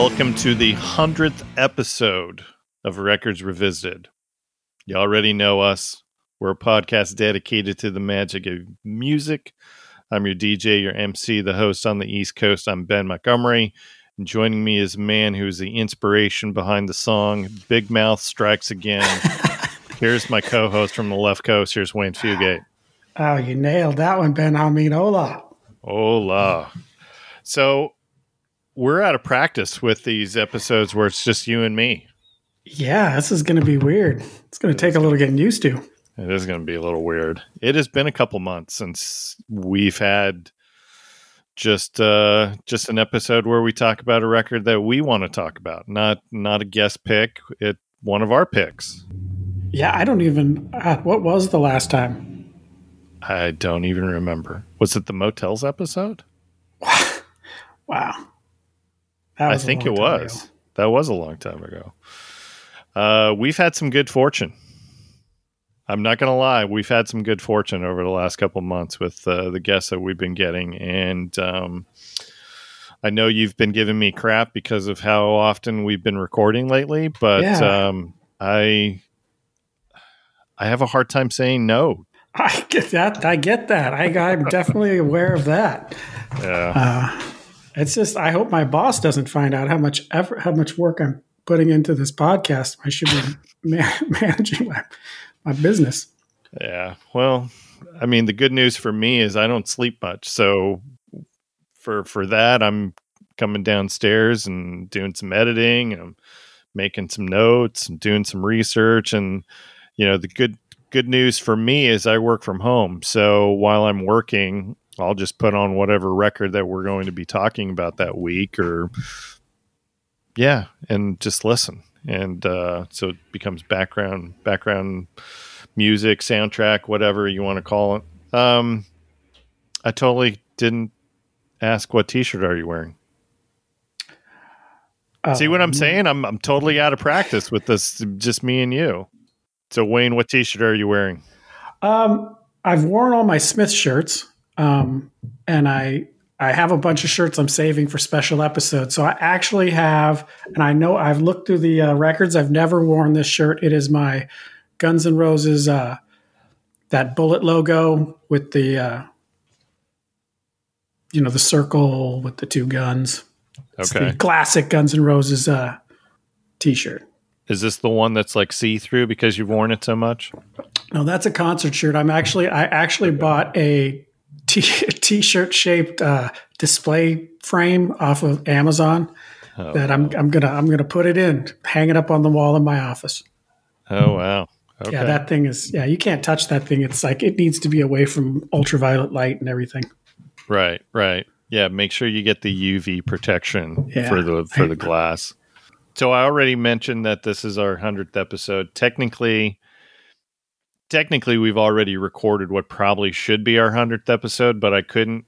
welcome to the 100th episode of Records Revisited. You already know us. We're a podcast dedicated to the magic of music. I'm your DJ, your MC, the host on the East Coast. I'm Ben Montgomery. And joining me is a man who's the inspiration behind the song Big Mouth Strikes Again. Here's my co host from the left coast. Here's Wayne Fugate. Oh, you nailed that one, Ben. I mean, hola. Hola. So we're out of practice with these episodes where it's just you and me. Yeah, this is going to be weird. It's going to take a little getting used to. It is going to be a little weird. It has been a couple months since we've had just uh just an episode where we talk about a record that we want to talk about, not not a guest pick. It one of our picks. Yeah, I don't even. Uh, what was the last time? I don't even remember. Was it the motels episode? wow. I think it was. Ago. That was a long time ago. Uh, we've had some good fortune. I'm not going to lie. We've had some good fortune over the last couple months with uh, the guests that we've been getting. And um, I know you've been giving me crap because of how often we've been recording lately, but yeah. um, I I have a hard time saying no. I get that. I get that. I, I'm definitely aware of that. Yeah. Uh, it's just I hope my boss doesn't find out how much effort, how much work I'm putting into this podcast. I should be managing my my business. Yeah. Well, I mean, the good news for me is I don't sleep much, so for for that, I'm coming downstairs and doing some editing and I'm making some notes and doing some research and you know the good good news for me is I work from home. So while I'm working, I'll just put on whatever record that we're going to be talking about that week or yeah, and just listen. And uh, so it becomes background background music, soundtrack, whatever you want to call it. Um, I totally didn't ask what T-shirt are you wearing. See what I'm um, saying? I'm I'm totally out of practice with this. Just me and you. So Wayne, what T-shirt are you wearing? Um, I've worn all my Smith shirts. Um, and I I have a bunch of shirts I'm saving for special episodes. So I actually have, and I know I've looked through the uh, records. I've never worn this shirt. It is my Guns N' Roses uh, that bullet logo with the uh, you know the circle with the two guns. It's okay, classic Guns N' Roses uh, t-shirt. Is this the one that's like see through because you've worn it so much? No, that's a concert shirt. I'm actually I actually bought a t- t-shirt shaped uh, display frame off of Amazon oh, that I'm I'm gonna I'm gonna put it in, hang it up on the wall in my office. Oh wow. Okay. Yeah, that thing is yeah, you can't touch that thing. It's like it needs to be away from ultraviolet light and everything. Right, right. Yeah, make sure you get the UV protection yeah. for the for the glass. So I already mentioned that this is our 100th episode. Technically technically we've already recorded what probably should be our 100th episode but i couldn't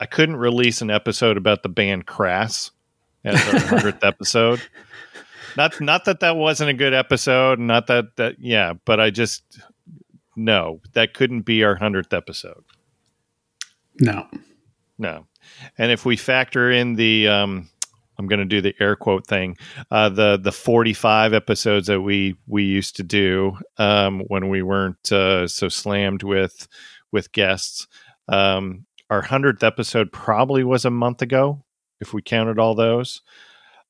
i couldn't release an episode about the band crass as our 100th episode. Not not that that wasn't a good episode not that that yeah but i just no that couldn't be our 100th episode. No. No. And if we factor in the um I'm going to do the air quote thing. Uh, the the 45 episodes that we we used to do um, when we weren't uh, so slammed with with guests. Um, our hundredth episode probably was a month ago, if we counted all those.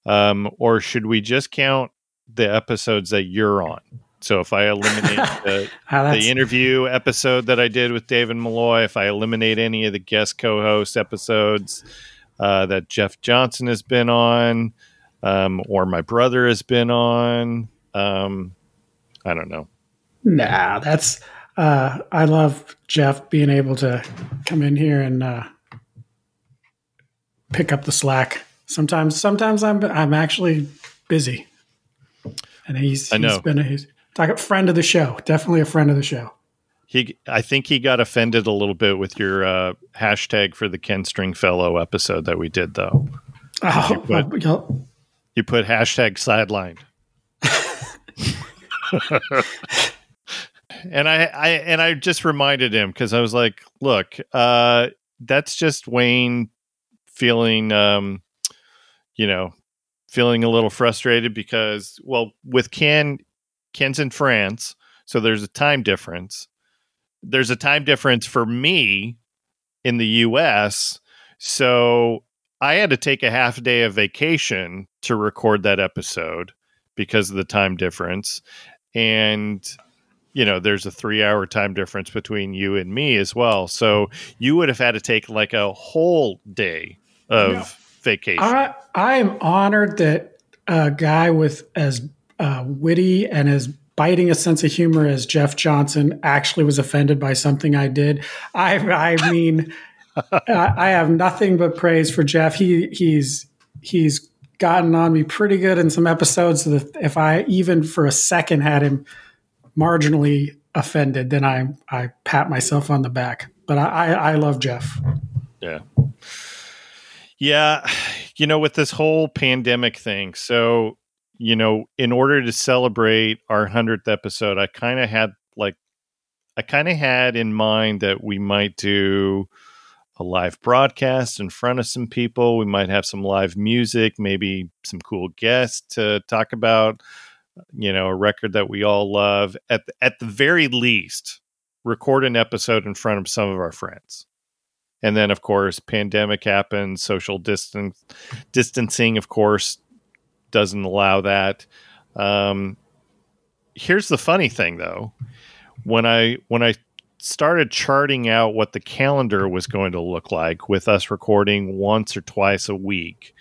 Um, or should we just count the episodes that you're on? So if I eliminate the, oh, the, interview episode that I did with David Malloy, if I eliminate any of the guest co-host episodes, uh, that Jeff Johnson has been on, um, or my brother has been on. Um, I don't know. Nah, that's. Uh, I love Jeff being able to come in here and uh, pick up the slack. Sometimes, sometimes I'm I'm actually busy, and he's I know. he's been a he's, talk, friend of the show. Definitely a friend of the show he I think he got offended a little bit with your uh, hashtag for the Ken Stringfellow episode that we did though. Oh, you put, oh, you put hashtag sidelined. and I, I and I just reminded him because I was like, look, uh, that's just Wayne feeling um, you know, feeling a little frustrated because, well, with Ken, Ken's in France, so there's a time difference. There's a time difference for me in the US. So I had to take a half day of vacation to record that episode because of the time difference. And, you know, there's a three hour time difference between you and me as well. So you would have had to take like a whole day of yeah. vacation. I, I am honored that a guy with as uh, witty and as biting a sense of humor as Jeff Johnson actually was offended by something I did. I, I mean, I have nothing but praise for Jeff. He he's he's gotten on me pretty good in some episodes. That if I even for a second had him marginally offended, then I I pat myself on the back. But I I, I love Jeff. Yeah. Yeah, you know, with this whole pandemic thing, so you know, in order to celebrate our hundredth episode, I kind of had like, I kind of had in mind that we might do a live broadcast in front of some people. We might have some live music, maybe some cool guests to talk about, you know, a record that we all love. At the, at the very least, record an episode in front of some of our friends. And then, of course, pandemic happens. Social distance distancing, of course, doesn't allow that. Um, here's the funny thing, though. When I when I started charting out what the calendar was going to look like with us recording once or twice a week,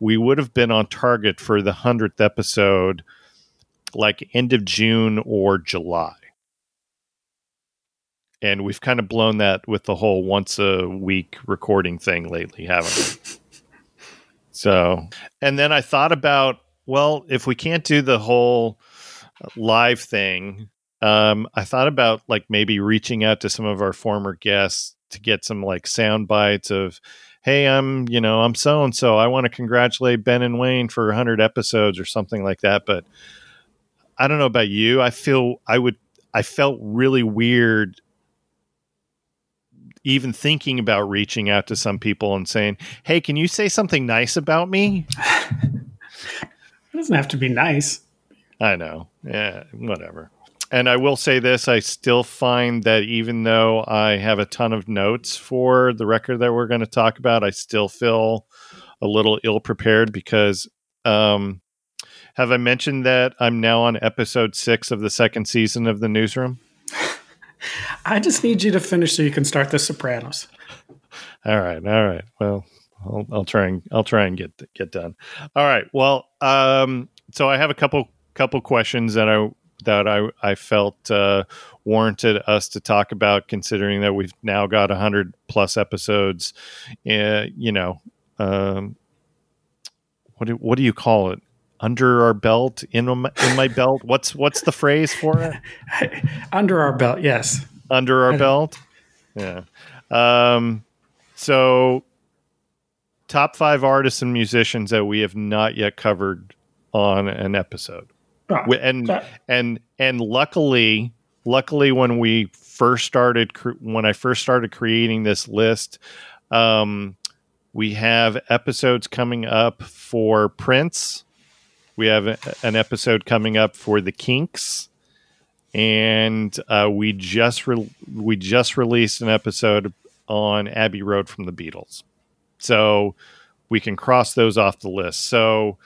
we would have been on target for the 100th episode like end of June or July. And we've kind of blown that with the whole once a week recording thing lately, haven't we? so, and then I thought about, well, if we can't do the whole live thing, um, I thought about like maybe reaching out to some of our former guests to get some like sound bites of, hey, I'm, you know, I'm so and so. I want to congratulate Ben and Wayne for 100 episodes or something like that. But I don't know about you. I feel I would, I felt really weird even thinking about reaching out to some people and saying, hey, can you say something nice about me? it doesn't have to be nice. I know. Yeah, whatever. And I will say this I still find that even though I have a ton of notes for the record that we're going to talk about, I still feel a little ill prepared because um, have I mentioned that I'm now on episode six of the second season of the newsroom? I just need you to finish so you can start The Sopranos. All right, all right. Well, I'll, I'll try and I'll try and get get done. All right. Well, um, so I have a couple couple questions that I that I, I felt uh, warranted us to talk about, considering that we've now got a 100 plus episodes. Uh, you know, um, what, do, what do you call it? Under our belt, in my, in my belt. What's what's the phrase for it? Under our belt, yes. Under our belt, yeah. Um, so, top five artists and musicians that we have not yet covered on an episode and and and luckily, luckily, when we first started, when I first started creating this list, um, we have episodes coming up for Prince. We have a, an episode coming up for the Kinks, and uh, we just re- we just released an episode on Abbey Road from the Beatles. So we can cross those off the list. So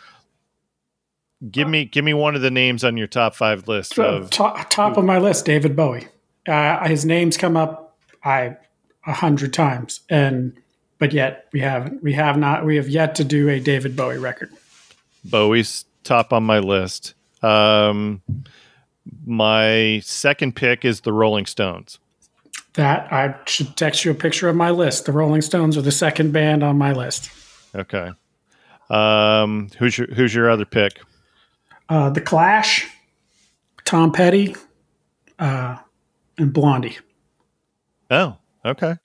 Give me give me one of the names on your top five list. Of, top, top of my list, David Bowie. Uh, his name's come up I a hundred times, and but yet we haven't. We have not. We have yet to do a David Bowie record. Bowie's top on my list. Um, my second pick is the Rolling Stones. That I should text you a picture of my list. The Rolling Stones are the second band on my list. Okay. Um, who's your Who's your other pick? uh, The Clash, Tom Petty, uh, and Blondie. Oh, okay.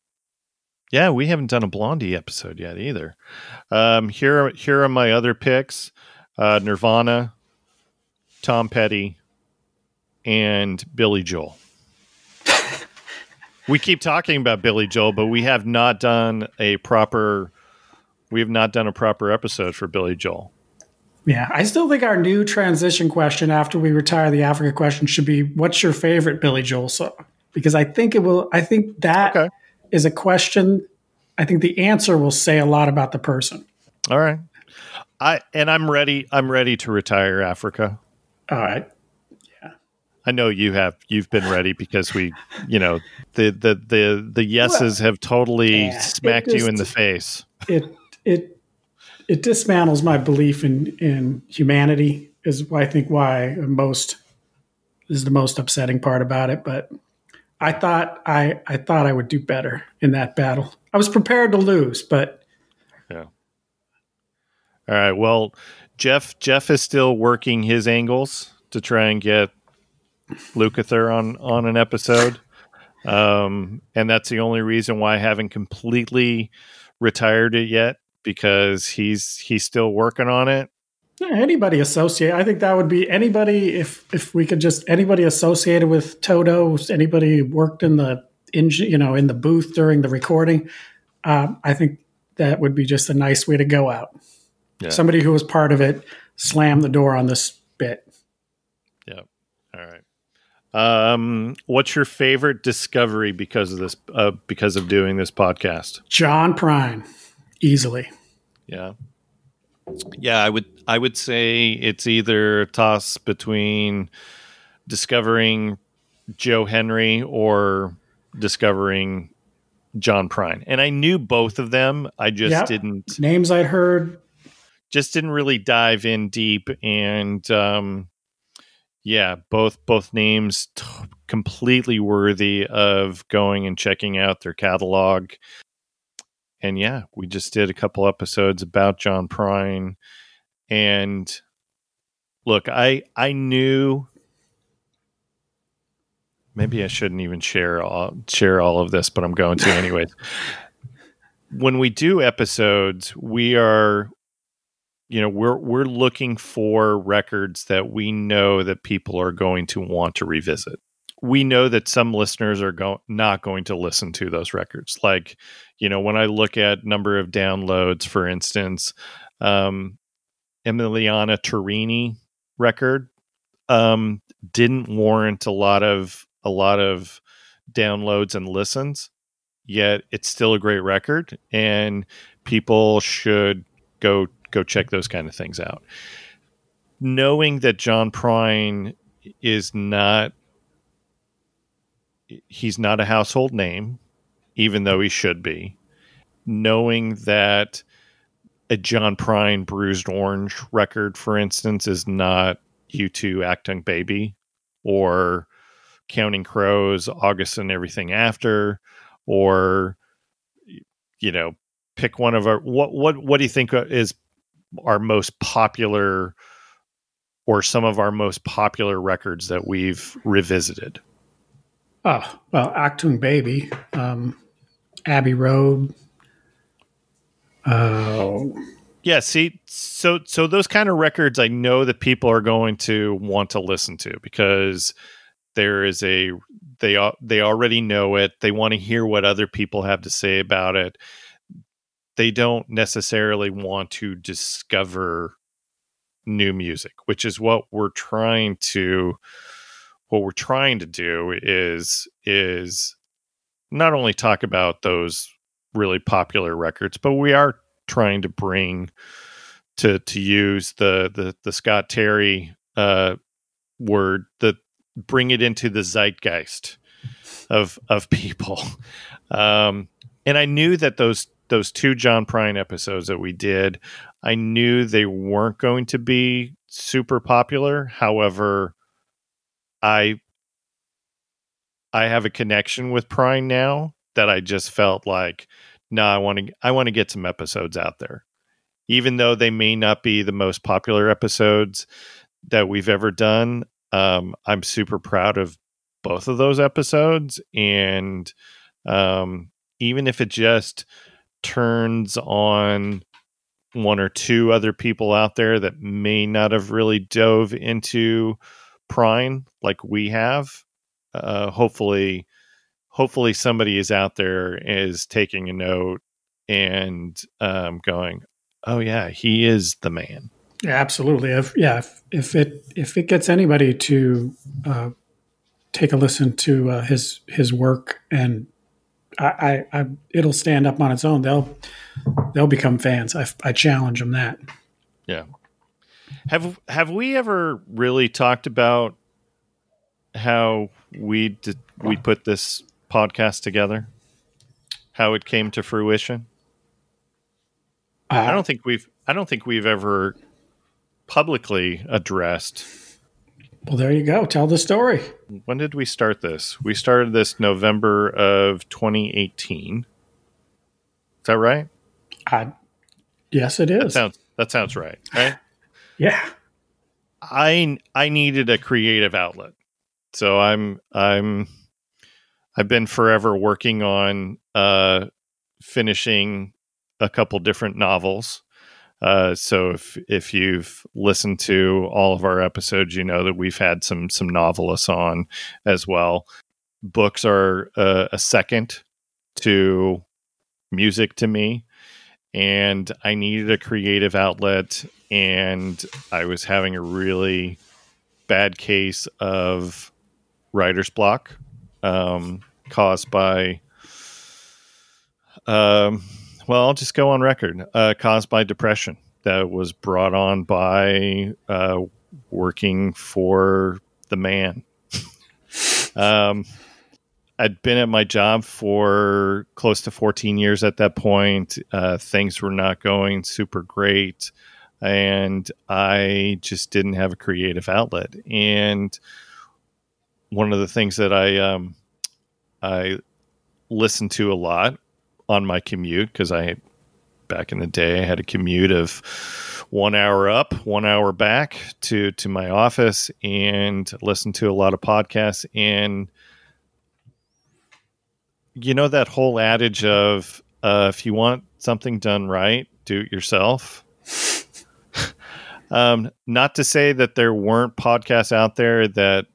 Yeah, we haven't done a Blondie episode yet either. Um, here, here are my other picks: uh, Nirvana, Tom Petty, and Billy Joel. we keep talking about Billy Joel, but we have not done a proper we have not done a proper episode for Billy Joel. Yeah, I still think our new transition question after we retire the Africa question should be what's your favorite Billy Joel song? Because I think it will I think that okay. is a question I think the answer will say a lot about the person. All right. I and I'm ready I'm ready to retire Africa. All right. Yeah. I know you have you've been ready because we, you know, the the the the yeses well, have totally yeah, smacked just, you in the face. It it it dismantles my belief in in humanity is I think why most is the most upsetting part about it. But I thought I I thought I would do better in that battle. I was prepared to lose, but. All right. Well, Jeff Jeff is still working his angles to try and get Lukather on on an episode. Um, and that's the only reason why I haven't completely retired it yet because he's he's still working on it. Yeah, anybody associate, I think that would be anybody if if we could just anybody associated with Toto, anybody worked in the in you know in the booth during the recording. Um, I think that would be just a nice way to go out. Yeah. Somebody who was part of it slammed the door on this bit. Yeah. All right. Um, what's your favorite discovery because of this? Uh, because of doing this podcast, John Prine easily. Yeah. Yeah, I would I would say it's either a toss between discovering Joe Henry or discovering John Prine. And I knew both of them. I just yep. didn't names I'd heard. Just didn't really dive in deep and um yeah, both both names t- completely worthy of going and checking out their catalog and yeah, we just did a couple episodes about John Prine. And look, I I knew maybe I shouldn't even share all share all of this, but I'm going to anyways. when we do episodes, we are you know, we're we're looking for records that we know that people are going to want to revisit we know that some listeners are go- not going to listen to those records. Like, you know, when I look at number of downloads, for instance, um, Emiliana Torrini record um, didn't warrant a lot of a lot of downloads and listens. Yet it's still a great record, and people should go go check those kind of things out. Knowing that John Prine is not he's not a household name, even though he should be. Knowing that a John Prine Bruised Orange record, for instance, is not U2 Achtung Baby or Counting Crows, August and Everything After, or, you know, pick one of our, what, what, what do you think is our most popular or some of our most popular records that we've revisited? Oh, well, Achtung Baby, um, Abbey Road. Oh. Yeah, see, so so those kind of records I know that people are going to want to listen to because there is a they they already know it. They want to hear what other people have to say about it. They don't necessarily want to discover new music, which is what we're trying to what we're trying to do is is not only talk about those really popular records, but we are trying to bring to to use the the, the Scott Terry uh, word that bring it into the zeitgeist of of people. Um, and I knew that those those two John Prine episodes that we did, I knew they weren't going to be super popular. However, I I have a connection with Prine now that I just felt like, no, nah, I want to I want to get some episodes out there. Even though they may not be the most popular episodes that we've ever done, um, I'm super proud of both of those episodes. And um, even if it just turns on one or two other people out there that may not have really dove into Prine like we have. Uh, hopefully, hopefully somebody is out there is taking a note and um, going, "Oh yeah, he is the man." Yeah, absolutely. If yeah, if, if it if it gets anybody to uh, take a listen to uh, his his work and I, I, I, it'll stand up on its own. They'll they'll become fans. I, I challenge them that. Yeah. Have have we ever really talked about how we did, we put this podcast together? How it came to fruition? Uh, I don't think we've I don't think we've ever publicly addressed. Well, there you go. Tell the story. When did we start this? We started this November of 2018. Is that right? I, yes, it is. That sounds that sounds right. Right? yeah. I I needed a creative outlet. So I'm I'm I've been forever working on uh finishing a couple different novels. Uh, so if if you've listened to all of our episodes, you know that we've had some some novelists on as well. Books are a second to music to me, and I needed a creative outlet, and I was having a really bad case of writer's block um, caused by um, well, I'll just go on record. Uh, caused by depression that was brought on by uh, working for the man. um, I'd been at my job for close to 14 years at that point. Uh, things were not going super great. And I just didn't have a creative outlet. And one of the things that I, um, I listened to a lot on my commute because I back in the day I had a commute of one hour up, one hour back to to my office, and listened to a lot of podcasts. And you know that whole adage of uh, if you want something done right, do it yourself. um, not to say that there weren't podcasts out there that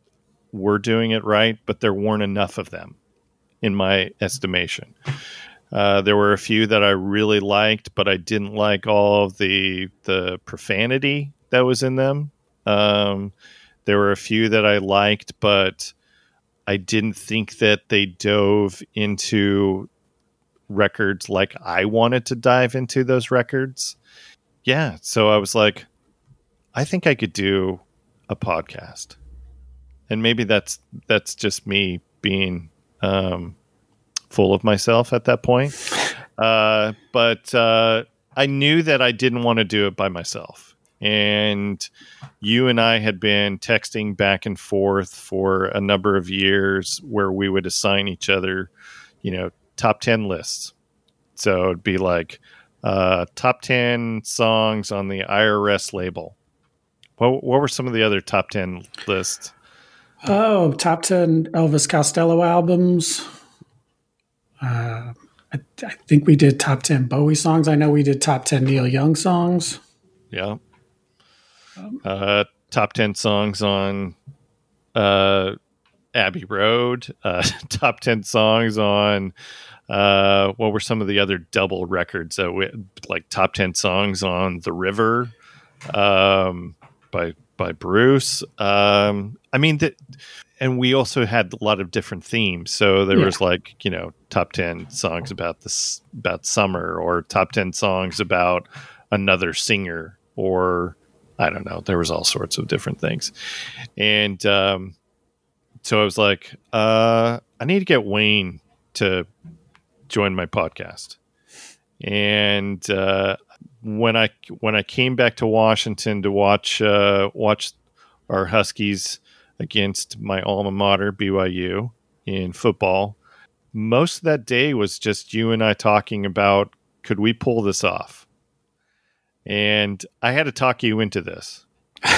were doing it right, but there weren't enough of them, in my estimation. Uh, there were a few that I really liked, but I didn't like all of the the profanity that was in them. Um, there were a few that I liked, but I didn't think that they dove into records like I wanted to dive into those records. Yeah, so I was like, I think I could do a podcast, and maybe that's that's just me being um, full of myself at that point. Uh, but uh, I knew that I didn't want to do it by myself. And you and I had been texting back and forth for a number of years where we would assign each other, you know, top 10 lists. So it'd be like uh, top 10 songs on the IRS label. What, what were some of the other top 10 lists? Oh, top 10 Elvis Costello albums. Uh, I, I, think we did top 10 Bowie songs. I know we did top 10 Neil Young songs. Yeah. Um, uh, top 10 songs on uh, Abbey Road. Uh, top 10 songs on uh, what were some of the other double records that we like top 10 songs on The River um, by by Bruce. Um, I mean, that and we also had a lot of different themes. So there yeah. was like you know top ten songs about this about summer, or top ten songs about another singer, or I don't know. There was all sorts of different things, and um, so I was like, uh, I need to get Wayne to join my podcast, and uh, when I when I came back to Washington to watch uh, watch our Huskies against my alma mater, BYU, in football. Most of that day was just you and I talking about could we pull this off? And I had to talk you into this.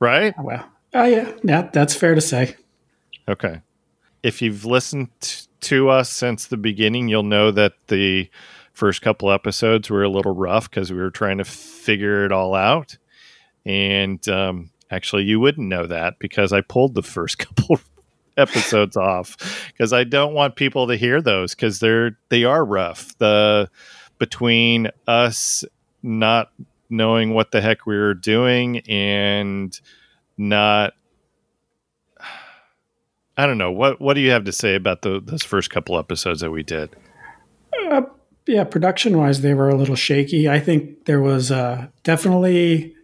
right? Well, oh, yeah. Yeah, that's fair to say. Okay. If you've listened to us since the beginning, you'll know that the first couple episodes were a little rough because we were trying to figure it all out. And um, Actually, you wouldn't know that because I pulled the first couple episodes off because I don't want people to hear those because they're they are rough. The between us not knowing what the heck we were doing and not I don't know what what do you have to say about the, those first couple episodes that we did? Uh, yeah, production wise, they were a little shaky. I think there was uh, definitely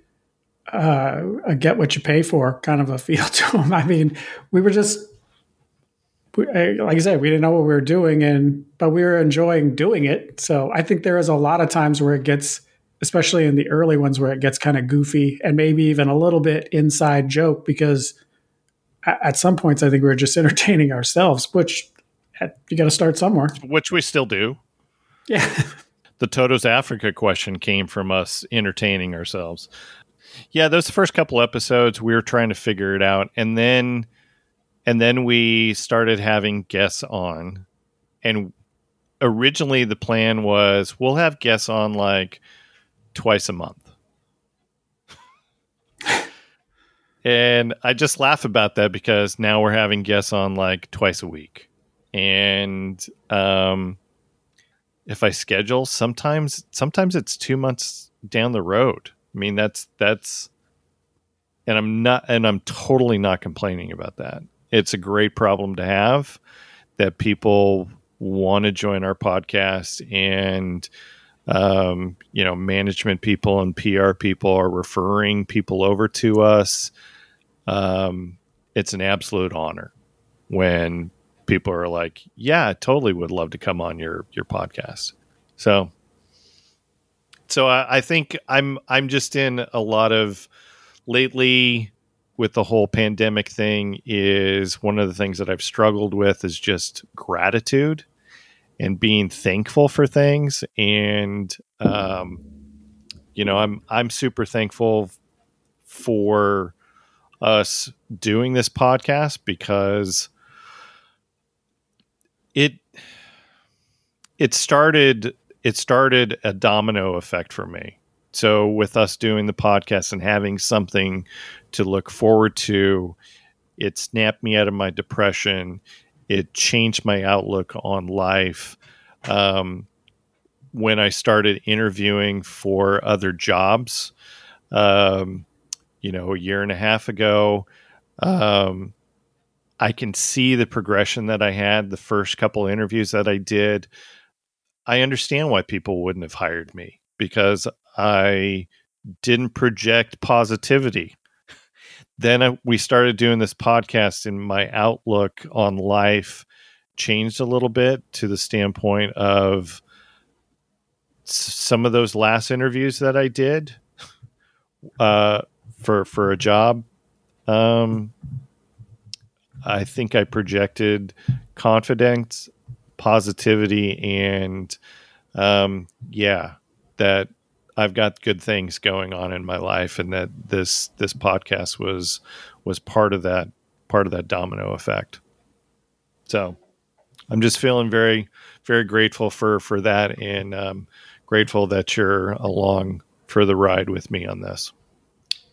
uh, a get what you pay for kind of a feel to them. I mean, we were just like I said, we didn't know what we were doing, and but we were enjoying doing it. So I think there is a lot of times where it gets, especially in the early ones, where it gets kind of goofy and maybe even a little bit inside joke because at some points, I think we are just entertaining ourselves, which you got to start somewhere. Which we still do. Yeah. the Toto's Africa question came from us entertaining ourselves. Yeah, those first couple episodes, we were trying to figure it out, and then, and then we started having guests on, and originally the plan was we'll have guests on like twice a month And I just laugh about that because now we're having guests on like twice a week. And um, if I schedule, sometimes sometimes it's two months down the road. I mean, that's that's and I'm not and I'm totally not complaining about that. It's a great problem to have that people want to join our podcast and um, you know management people and PR people are referring people over to us um, it's an absolute honor when people are like, "Yeah, I totally would love to come on your your podcast." So, so I, I think I'm I'm just in a lot of lately with the whole pandemic thing is one of the things that I've struggled with is just gratitude and being thankful for things. And um, you know I'm I'm super thankful for us doing this podcast because it it started it started a domino effect for me. So with us doing the podcast and having something to look forward to, it snapped me out of my depression. It changed my outlook on life. Um, when I started interviewing for other jobs, um, you know, a year and a half ago. Um, I can see the progression that I had the first couple interviews that I did. I understand why people wouldn't have hired me because I didn't project positivity. then I, we started doing this podcast, and my outlook on life changed a little bit to the standpoint of some of those last interviews that I did. Uh, for for a job. Um, I think I projected confidence, positivity, and um, yeah, that I've got good things going on in my life, and that this this podcast was was part of that part of that domino effect. So I'm just feeling very very grateful for for that, and um, grateful that you're along for the ride with me on this.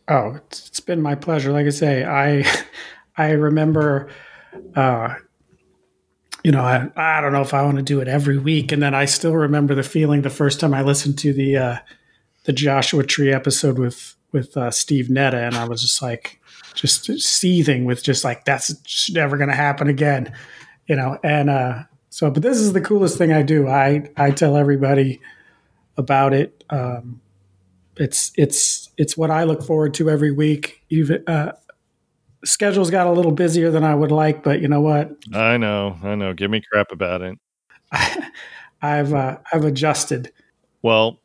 Oh, it's, been my pleasure. Like I say, I I remember, uh, you know, I, I don't know if I want to do it every week, and then I still remember the feeling the first time I listened to the uh, the Joshua Tree episode with with uh, Steve Netta, and I was just like, just seething with just like that's never going to happen again, you know. And uh, so, but this is the coolest thing I do. I I tell everybody about it. Um, it's it's it's what I look forward to every week. You've uh, schedule's got a little busier than I would like, but you know what? I know, I know. Give me crap about it. I've uh, I've adjusted. Well,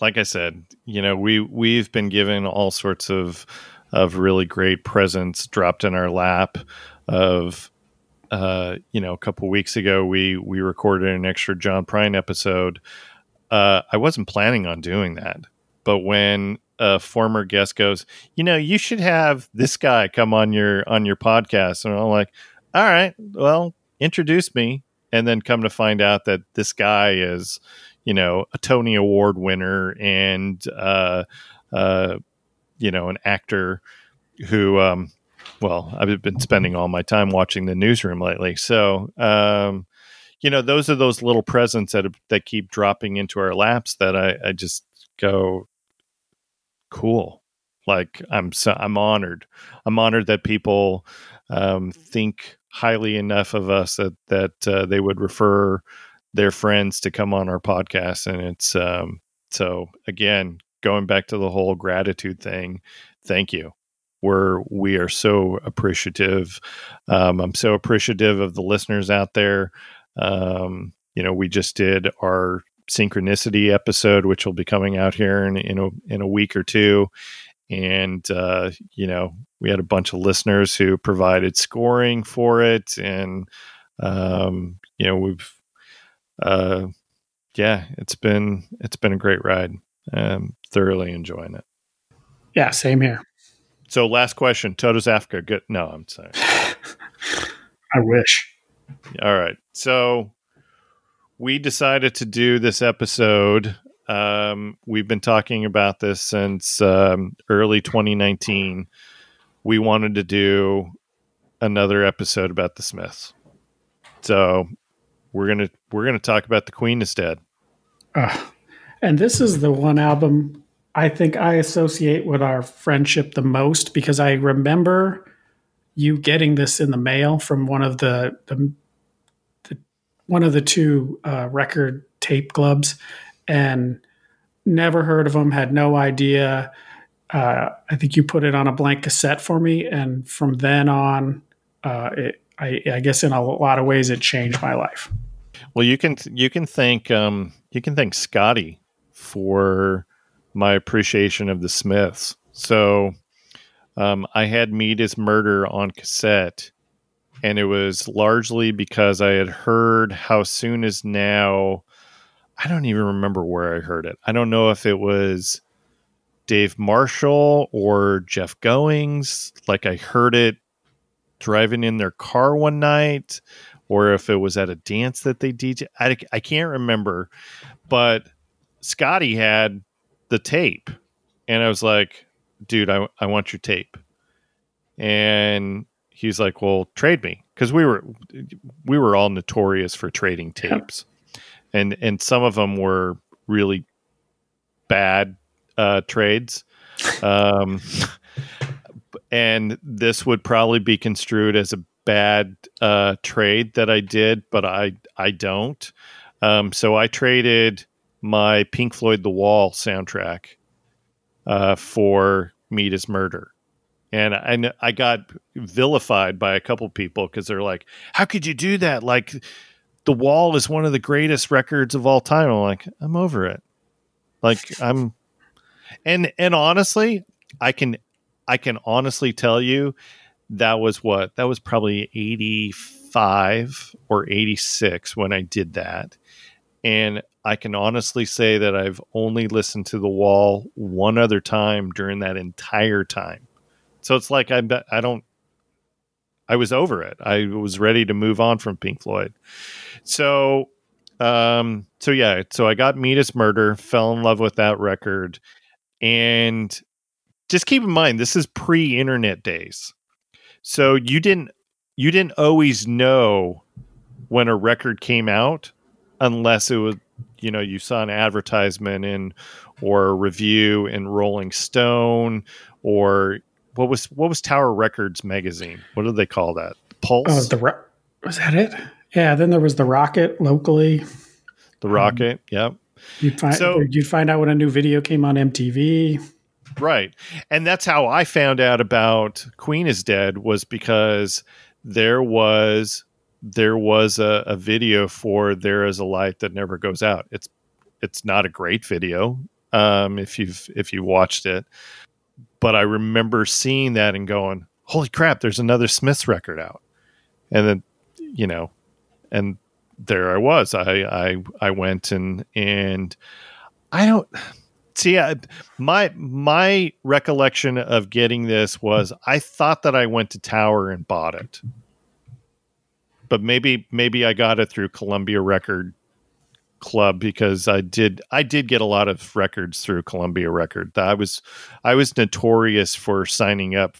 like I said, you know, we we've been given all sorts of of really great presents dropped in our lap. Of uh, you know, a couple weeks ago, we we recorded an extra John Prine episode. Uh, I wasn't planning on doing that but when a former guest goes, you know, you should have this guy come on your on your podcast, and I'm like, all right, well, introduce me, and then come to find out that this guy is, you know, a Tony Award winner and, uh, uh, you know, an actor who um, well, I've been spending all my time watching the newsroom lately. So, um, you know, those are those little presents that that keep dropping into our laps that I, I just go, cool. Like I'm so I'm honored. I'm honored that people um, think highly enough of us that that uh, they would refer their friends to come on our podcast, and it's um, so again going back to the whole gratitude thing. Thank you we're we are so appreciative. Um, I'm so appreciative of the listeners out there. Um, you know, we just did our synchronicity episode, which will be coming out here in in a, in a week or two, and uh, you know, we had a bunch of listeners who provided scoring for it, and um, you know, we've uh, yeah, it's been it's been a great ride. Um, thoroughly enjoying it. Yeah, same here. So, last question: Toto's Africa. Good. No, I'm sorry. I wish. All right. So, we decided to do this episode. Um, we've been talking about this since um, early 2019. We wanted to do another episode about the Smiths. So, we're gonna we're gonna talk about the Queen is dead. Uh, and this is the one album I think I associate with our friendship the most because I remember you getting this in the mail from one of the, the, the one of the two uh, record tape clubs, and never heard of them. Had no idea. Uh, I think you put it on a blank cassette for me, and from then on, uh, it, I, I, guess in a lot of ways it changed my life. Well, you can you can thank um, you can thank Scotty for my appreciation of the Smiths. So um, I had Meat is Murder on cassette, and it was largely because I had heard How Soon Is Now. I don't even remember where I heard it. I don't know if it was Dave Marshall or Jeff Goings. Like I heard it driving in their car one night, or if it was at a dance that they DJ. I, I can't remember, but Scotty had the tape. And I was like, dude, I, I want your tape. And he's like, well, trade me. Cause we were, we were all notorious for trading tapes and, and some of them were really bad, uh, trades. Um, and this would probably be construed as a bad, uh, trade that I did, but I, I don't. Um, so I traded, my Pink Floyd The Wall soundtrack uh, for Meat is Murder. And I, I got vilified by a couple people because they're like, how could you do that? Like, The Wall is one of the greatest records of all time. I'm like, I'm over it. Like, I'm, and, and honestly, I can, I can honestly tell you that was what, that was probably 85 or 86 when I did that. And I can honestly say that I've only listened to The Wall one other time during that entire time. So it's like I I don't I was over it. I was ready to move on from Pink Floyd. So um so yeah, so I got Meat is Murder, fell in love with that record and just keep in mind this is pre-internet days. So you didn't you didn't always know when a record came out unless it was you know you saw an advertisement in or a review in Rolling Stone or what was what was Tower Records magazine? What did they call that? Pulse. Oh, the was that it? Yeah. Then there was the Rocket locally. The Rocket. Um, yep. You'd find so, you'd find out when a new video came on MTV. Right, and that's how I found out about Queen is Dead was because there was there was a, a video for "There Is a Light That Never Goes Out." It's it's not a great video um, if you've if you watched it, but I remember seeing that and going, "Holy crap! There's another Smiths record out," and then you know, and there I was. I I I went and and I don't see I, my my recollection of getting this was I thought that I went to Tower and bought it but maybe maybe I got it through Columbia Record Club because I did I did get a lot of records through Columbia Record. I was I was notorious for signing up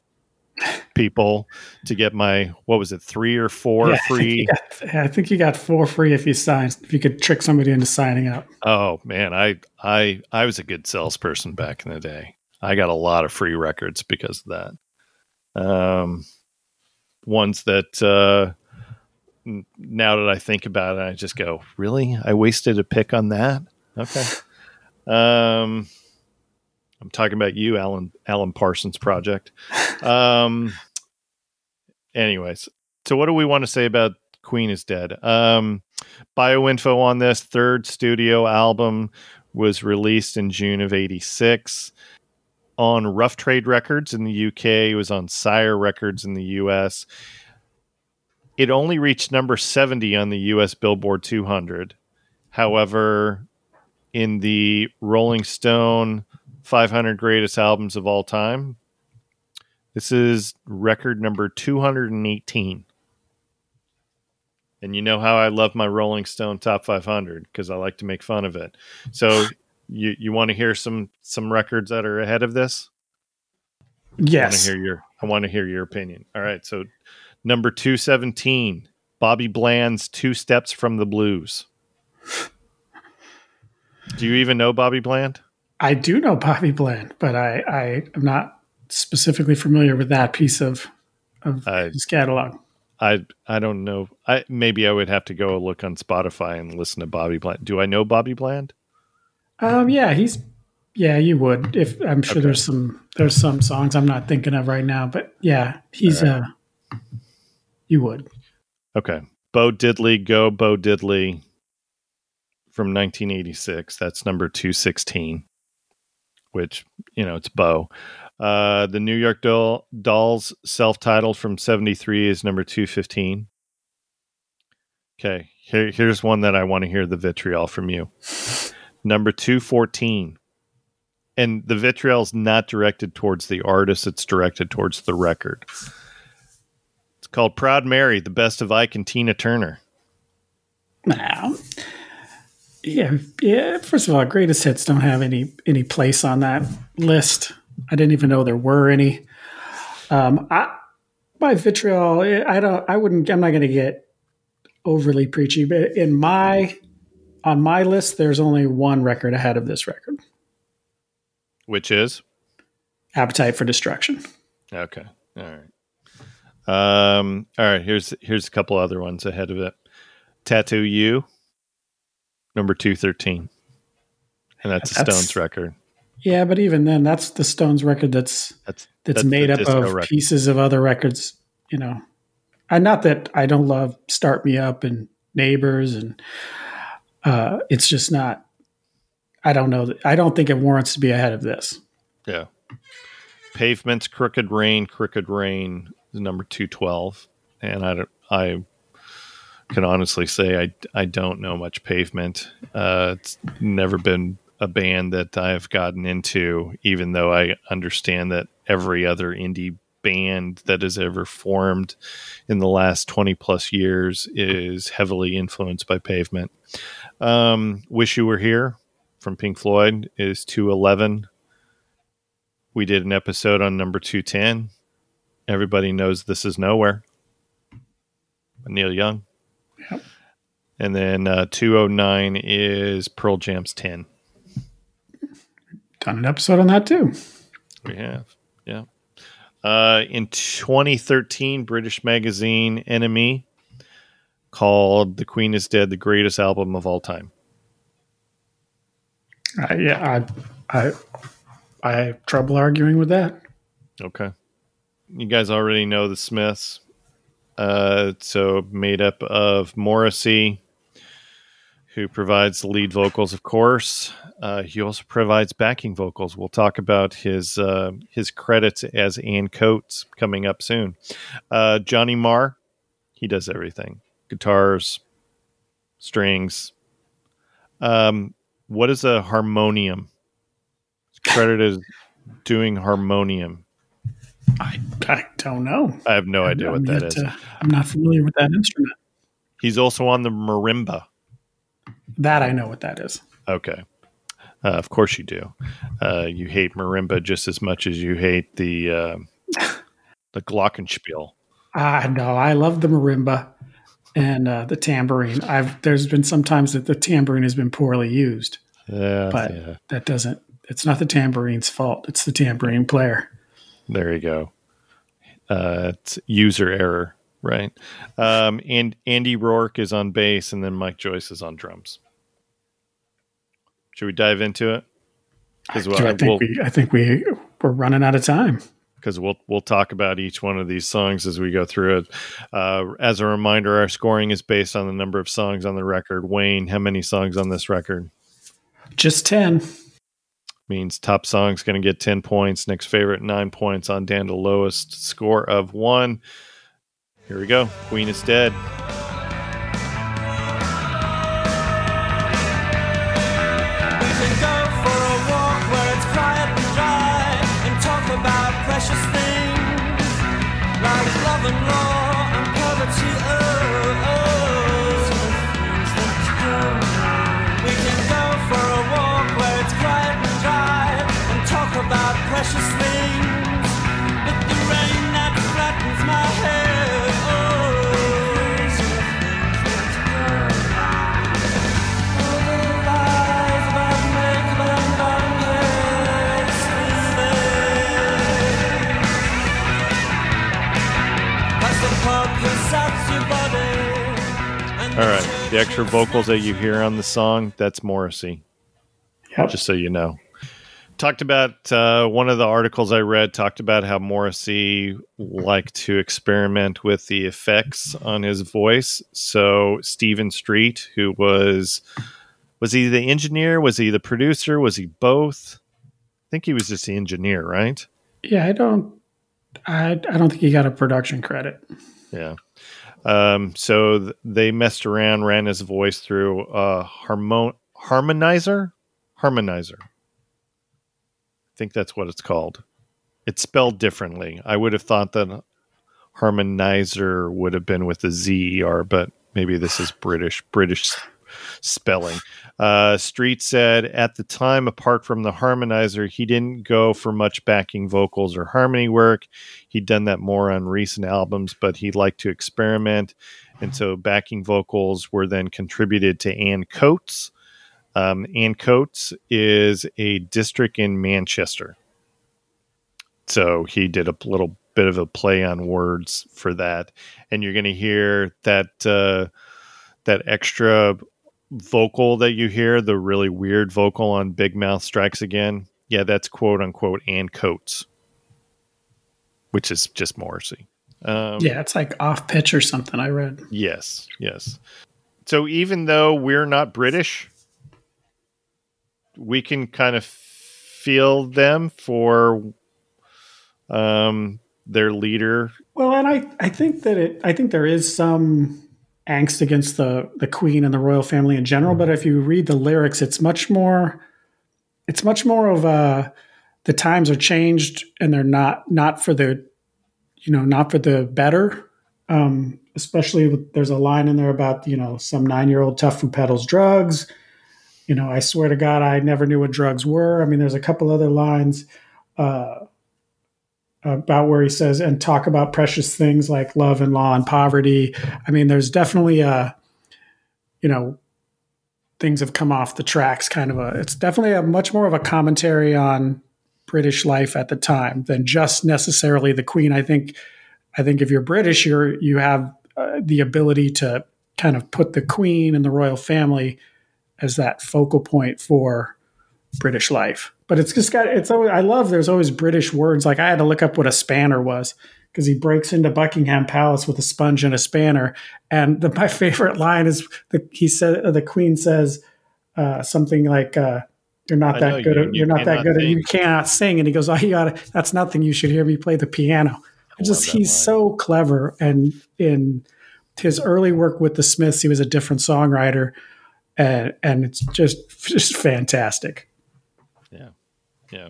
people to get my what was it three or four Yeah, free got- I think you got four free if you signed. If you could trick somebody into signing up. oh man i i i was a good salesperson back in the day i got a lot of free records because of that um ones that uh now that i think about it i just go really? I wasted a pick on that? Okay. Um i'm talking about you alan alan parsons project. Um anyways so what do we want to say about queen is dead? Um bioinfo on this third studio album was released in june of 86 on rough trade records in the uk it was on sire records in the us it only reached number 70 on the us billboard 200 however in the rolling stone 500 greatest albums of all time this is record number 218 and you know how I love my Rolling Stone Top 500 because I like to make fun of it. So you you want to hear some some records that are ahead of this? Yes. I want to hear your I want to hear your opinion. All right, so number 217, Bobby Bland's Two Steps from the Blues. Do you even know Bobby Bland? I do know Bobby Bland, but I, I am not specifically familiar with that piece of of I- his catalog. I I don't know. I maybe I would have to go look on Spotify and listen to Bobby Bland. Do I know Bobby Bland? Um, yeah, he's yeah, you would. If I'm sure Okay. there's some there's some songs I'm not thinking of right now, but yeah, he's All uh, you would. Okay. Bo Diddley, Go Bo Diddley from 1986. That's number 216, which, you know, it's Bo. Uh, the New York Doll, Dolls self titled from 73 is number 215. Okay. Here, here's one that I want to hear the vitriol from you. Number 214. And the vitriol is not directed towards the artist, it's directed towards the record. Called Proud Mary, the best of Ike and Tina Turner. Now, yeah, yeah. First of all, greatest hits don't have any any place on that list. I didn't even know there were any. Um, I by vitriol, I don't. I wouldn't. I'm not going to get overly preachy, but in my on my list, there's only one record ahead of this record: Which is? "Appetite for Destruction." Okay. All right. Um, all right, here's here's a couple other ones ahead of it. Tattoo You, number two thirteen. And that's a Stones record. Yeah, but even then, that's the Stones record. That's That's that's, the made up of record. pieces of other records, you know. And not that I don't love Start Me Up and Neighbors and uh it's just not I don't know I don't think it warrants to be ahead of this. Yeah. Pavement's Crooked Rain, Crooked Rain number 212. And I don't, I can honestly say I, I don't know much Pavement. Uh, it's never been a band that I've gotten into, even though I understand that every other indie band that has ever formed in the last 20 plus years is heavily influenced by Pavement. Um, Wish You Were Here from Pink Floyd is 211 we did an episode on number 210 everybody knows this is nowhere neil young Yep. and then uh, 209 is pearl jam's 10 Done an episode on that too. we have yeah uh, in 2013 british magazine NME called the queen is dead the greatest album of all time I, yeah, I I I have trouble arguing with that. Okay. You guys already know the Smiths. Uh, so made up of Morrissey, who provides the lead vocals, of course. Uh, he also provides backing vocals. We'll talk about his uh, his credits as Ann Coates coming up soon. Uh, Johnny Marr, he does everything: guitars, strings. Um, what is a harmonium? It's credited as doing harmonium. I I don't know. I have no idea I'm what that yet is. I'm not familiar with that instrument. He's also on the marimba. That I know what that is. Okay. Uh, of course you do. Uh, you hate marimba just as much as you hate the uh, the glockenspiel. Ah, no, I love the marimba and uh, the tambourine. I've there's been some times that the tambourine has been poorly used, Yeah, but yeah. that doesn't. It's not the tambourine's fault. It's the tambourine player. There you go. Uh, it's user error, right? Um, and Andy Rourke is on bass, and then Mike Joyce is on drums. Should we dive into it? Because I think we'll, we. I think we we're running out of time. because we'll we'll talk about each one of these songs as we go through it. Uh, as a reminder, our scoring is based on the number of songs on the record. Wayne, how many songs on this record? Just ten. Means top song's going to get ten points. Next favorite nine points on down to lowest score of one. Here we go. Queen is dead. The extra vocals that you hear on the song, that's Morrissey. Yep. just so you know. Talked about uh, one of the articles I read talked about how Morrissey liked to experiment with the effects on his voice. So Stephen Street, who was was he the engineer? Was he the producer? Was he both? I think he was just the engineer, right? yeah, I don't. I I don't think he got a production credit. Yeah. Um, so th- they messed around, ran his voice through a harmon- harmonizer. Harmonizer. I think that's what it's called. It's spelled differently. I would have thought that harmonizer would have been with a Z E R, but maybe this is British British spelling. Uh, Street said at the time, apart from the harmonizer, he didn't go for much backing vocals or harmony work. He'd done that more on recent albums, but he liked to experiment. And so backing vocals were then contributed to Ann Coates. Um, Ann Coates is a district in Manchester. So he did a little bit of a play on words for that. And you're going to hear that uh, that extra vocal that you hear, the really weird vocal on Big Mouth Strikes Again. Yeah, that's quote unquote Ann Coates, which is just Morrissey. Um, Yeah, it's like off pitch or something. I read. Yes, yes. So even though we're not British, we can kind of feel them for um, their leader. Well, and I, I think that it I think there is some angst against the the queen and the royal family in general, but if you read the lyrics, it's much more it's much more of a the times are changed and they're not not for the you know not for the better. Um, especially with, there's a line in there about you know some nine year old tough who peddles drugs. You know, I swear to God, I never knew what drugs were. I mean, there's a couple other lines. Uh, about where he says and talk about precious things like love and law and poverty. I mean, there's definitely a, you know, things have come off the tracks. Kind of a, it's definitely a much more of a commentary on British life at the time than just necessarily the Queen. I think, I think if you're British, you're you have uh, the ability to kind of put the Queen and the royal family as that focal point for British life. But it's just got it's always I love there's always British words. Like I had to look up what a spanner was because he breaks into Buckingham Palace with a sponge and a spanner. And the, my favorite line is the he said the Queen says uh, something like uh, "You're not I that good. you- at, you you're not that good. At, sing." you cannot sing." And he goes, "Oh, you got to That's nothing. You should hear me play the piano." Love just he's line. so clever. And in his early work with the Smiths, he was a different songwriter, and and it's just just fantastic. Yeah.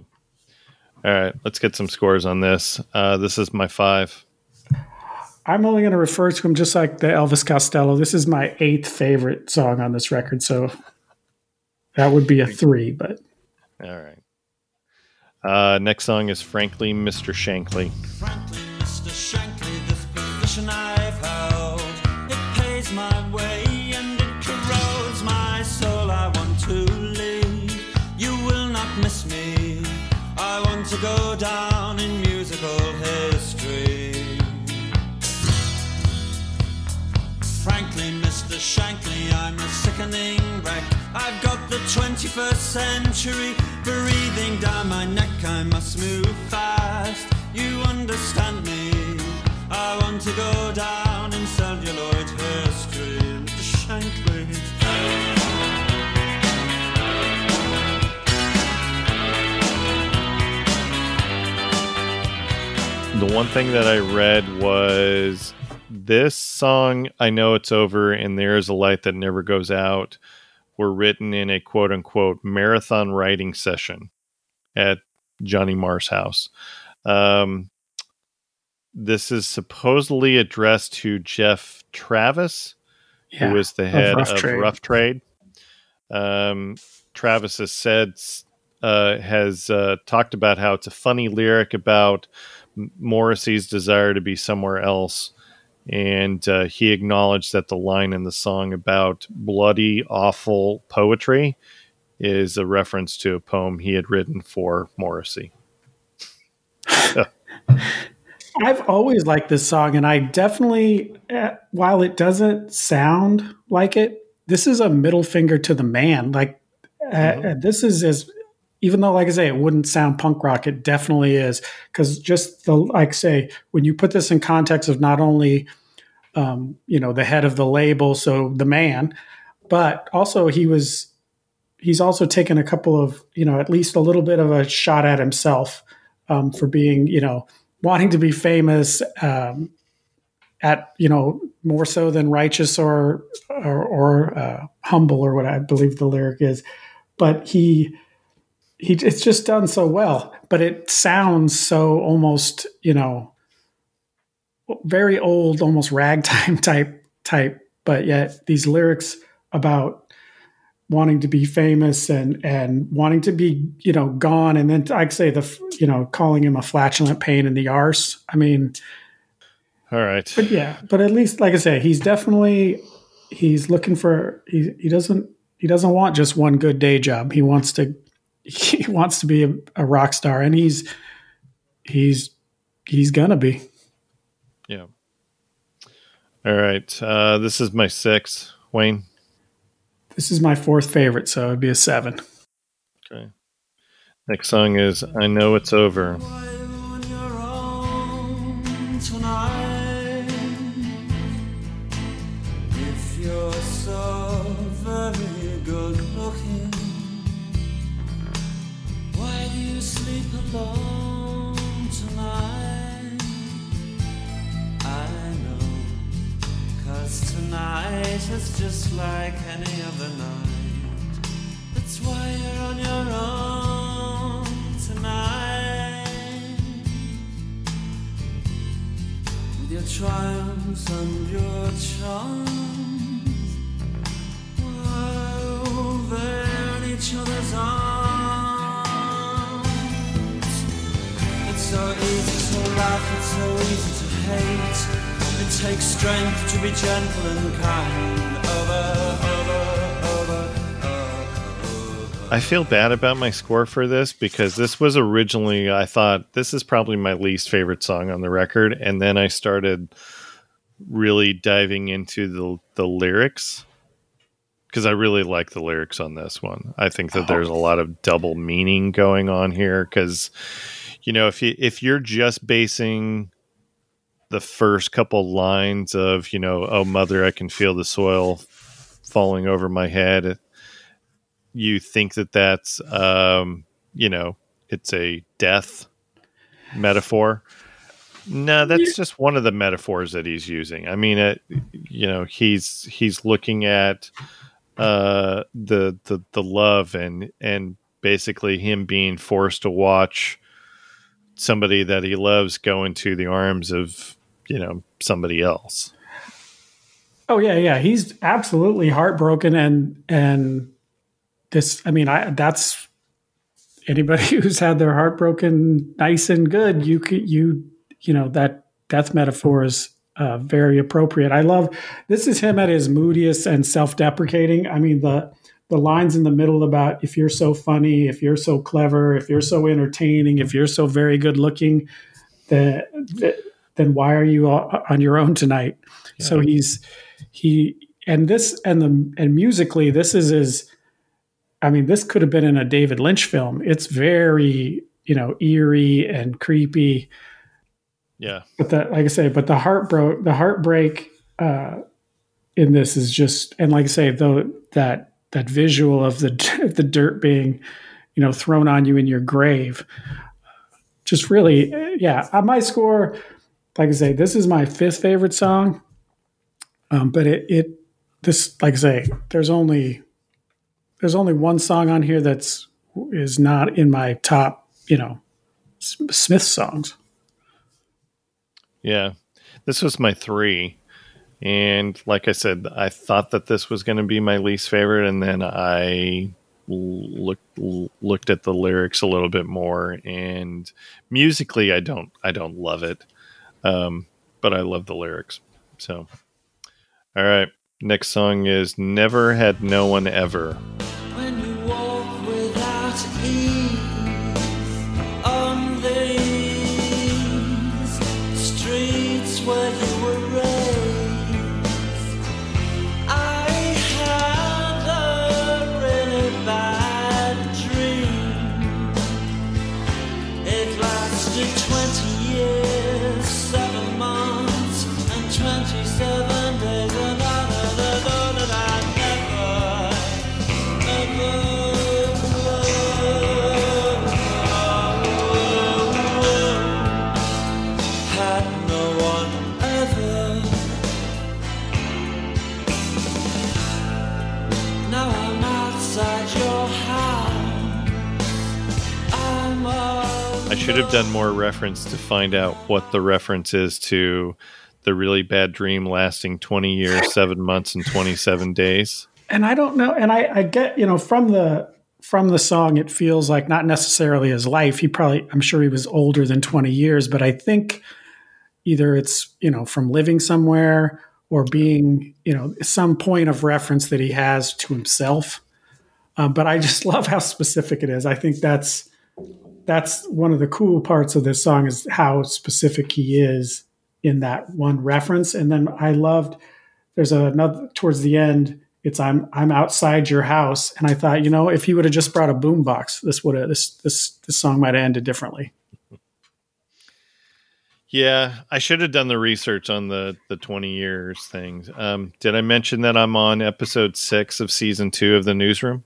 All right, let's get some scores on this. Uh, this is my five. I'm only going to refer to him just like the Elvis Costello. This is my eighth favorite song on this record, so that would be a three. But All right. Uh, next song is Frankly Mr. Shankly. Frankly, Mr. passion down in musical history. Frankly, Mr. Shankly, I'm a sickening wreck. I've got the 21st century breathing down my neck. I must move fast. You understand me? I want to go down in celluloid history. Mr. Shankly. The one thing that I read was this song, I Know It's Over, and There Is a Light That Never Goes Out, were written in a quote unquote marathon writing session at Johnny Marr's house. Um, this is supposedly addressed to Geoff Travis, Yeah, who is the head of Rough Rough Trade. Trade. Um, Travis has said uh, has uh, talked about how it's a funny lyric about Morrissey's desire to be somewhere else, and uh, he acknowledged that the line in the song about bloody, awful poetry is a reference to a poem he had written for Morrissey. I've always liked this song, and I definitely, uh, while it doesn't sound like it, this is a middle finger to the man. Like, uh, uh, this is as, even though, like I say, it wouldn't sound punk rock, it definitely is. Because just the, like I say, when you put this in context of not only, um, you know, the head of the label, so the man, but also he was, he's also taken a couple of, you know, at least a little bit of a shot at himself um, for being, you know, wanting to be famous um, at you know more so than righteous or or, or uh, humble or what I believe the lyric is, but he he it's just done so well, but it sounds so almost you know very old, almost ragtime type type, but yet these lyrics about wanting to be famous and and wanting to be you know gone and then i'd say the you know calling him a flatulent pain in the arse i mean All right. but yeah but at least like i say he's definitely he's looking for he, he doesn't he doesn't want just one good day job he wants to he wants to be a, a rock star and he's he's he's gonna be Yeah. All right. Uh, this is my six. Wayne. this is my fourth favorite so it'd be a seven Okay. Next song is I Know It's Over. Tonight is just like any other night. That's why you're on your own tonight. With your triumphs and your charms. Over in each other's arms. It's so easy to laugh, it's so easy to hate. It takes strength to be gentle and kind. Over, over, over, over. I feel bad about my score for this because this was originally, I thought this is probably my least favorite song on the record. And then I started really diving into the, the lyrics because I really like the lyrics on this one. I think that there's a oh. lot of double meaning going on here because, you know, if you, if you're just basing the first couple lines of, you know, oh, mother, I can feel the soil falling over my head. You think that that's um, you know it's a death metaphor? No that's just one of the metaphors that he's using. I mean it you know he's he's looking at uh the the the love and and basically him being forced to watch somebody that he loves go into the arms of you know somebody else Oh yeah, yeah. He's absolutely heartbroken and and this I mean, I that's anybody who's had their heart broken nice and good, you could you you know, that death metaphor is uh, very appropriate. I love this is him at his moodiest and self-deprecating. I mean the the lines in the middle about if you're so funny, if you're so clever, if you're so entertaining, if you're so very good looking, then then why are you on your own tonight? Yeah. So he's he and this and the and musically this is his I mean this could have been in a David Lynch film. It's very, you know, eerie and creepy. Yeah. But the like I say, but the heartbreak the heartbreak uh in this is just and like I say, though that that visual of the the dirt being, you know, thrown on you in your grave. Just really, yeah. My score, like I say, this is my fifth favorite song. Um, but it, it, this, like I say, there's only, there's only one song on here that's is not in my top, you know, Smith songs. Yeah, this was my three. And like I said, I thought that this was going to be my least favorite, and then I looked looked at the lyrics a little bit more. And musically, I don't I don't love it, um, but I love the lyrics. So, all right, next song is "Never Had No One Ever." Should have done more reference to find out what the reference is to the really bad dream lasting 20 years, seven months, and 27 days. And I don't know. And I, I get, you know, from the from the song, it feels like not necessarily his life. He probably, I'm sure he was older than 20 years, but I think either it's, you know, from living somewhere or being, you know, some point of reference that he has to himself. Um, but I just love how specific it is. I think that's that's one of the cool parts of this song is how specific he is in that one reference. And then I loved there's another towards the end. It's I'm I'm outside your house, and I thought, you know, if he would have just brought a boombox, this would have this this this song might have ended differently. Yeah, I should have done the research on the the 20 years things. Um, did I mention that I'm on episode six of season two of the newsroom?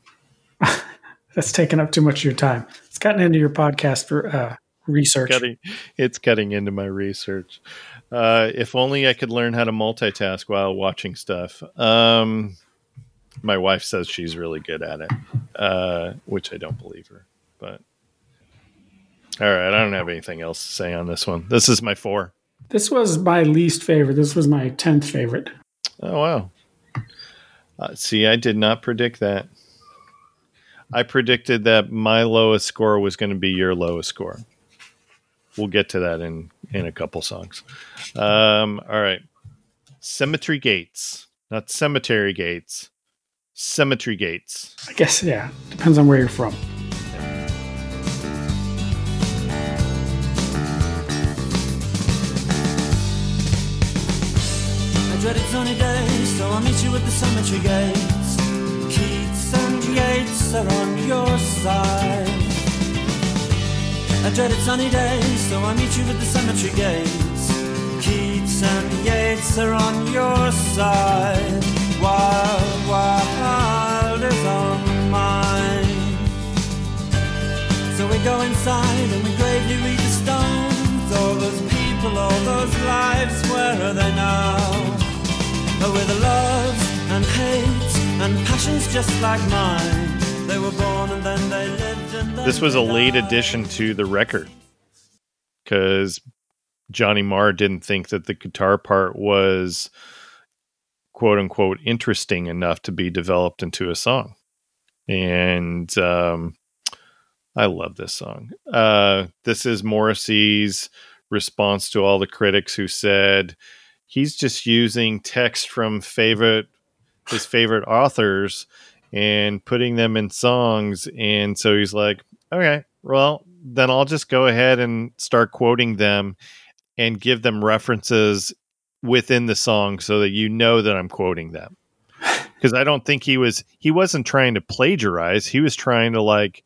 That's taking up too much of your time. It's gotten into your podcast for uh, research. It's getting, it's cutting into my research. Uh, if only I could learn how to multitask while watching stuff. Um, my wife says she's really good at it, uh, which I don't believe her. But all right, I don't have anything else to say on this one. This is my four. This was my least favorite. This was my tenth favorite. Oh wow! Uh, see, I did not predict that. I predicted that my lowest score was going to be your lowest score. We'll get to that in in a couple songs. Um, all right, Cemetery Gates, not Cemetery Gates. Cemetery Gates. I guess yeah. Depends on where you're from. I dreaded sunny days, so I'll meet you at the cemetery gates. Keats and Yeats are on your side. Dreaded sunny days, so I meet you at the cemetery gates. Keats and Yeats are on your side. Wild, Wilde is on mine. So we go inside and we gravely read the stones. All those people, all those lives, where are they now? With the loves and hates and passions just like mine. They were born and then they lived and This was a late addition to the record because Johnny Marr didn't think that the guitar part was quote unquote interesting enough to be developed into a song. And um, I love this song. Uh, this is Morrissey's response to all the critics who said he's just using text from favorite his favorite authors and putting them in songs. And so he's like, okay, well, then I'll just go ahead and start quoting them and give them references within the song so that you know that I'm quoting them. Because I don't think he was he wasn't trying to plagiarize. He was trying to like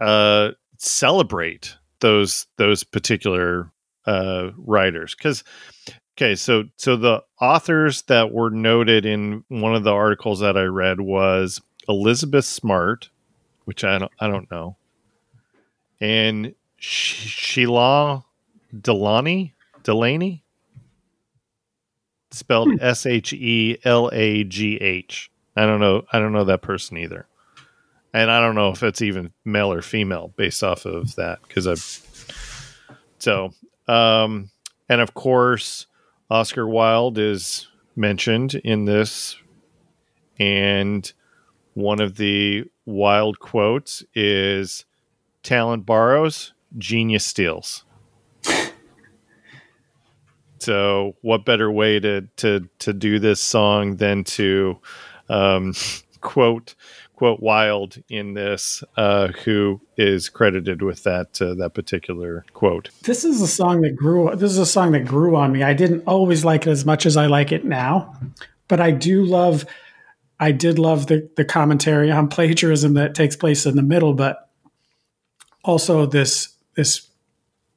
uh celebrate those those particular uh writers. Because Okay, so so the authors that were noted in one of the articles that I read was Elizabeth Smart, which I don't I don't know, and Sh- Shelagh Delaney Delaney, spelled S H E L A G H. I don't know. I don't know that person either, and I don't know if it's even male or female based off of that because I've so um and of course Oscar Wilde is mentioned in this, and one of the Wilde quotes is "Talent borrows, genius steals." so, what better way to to to do this song than to um, quote quote Wilde in this, uh, who is credited with that uh, that particular quote. This is a song that grew. This is a song that grew on me. I didn't always like it as much as I like it now, but I do love. I did love the the commentary on plagiarism that takes place in the middle, but also this this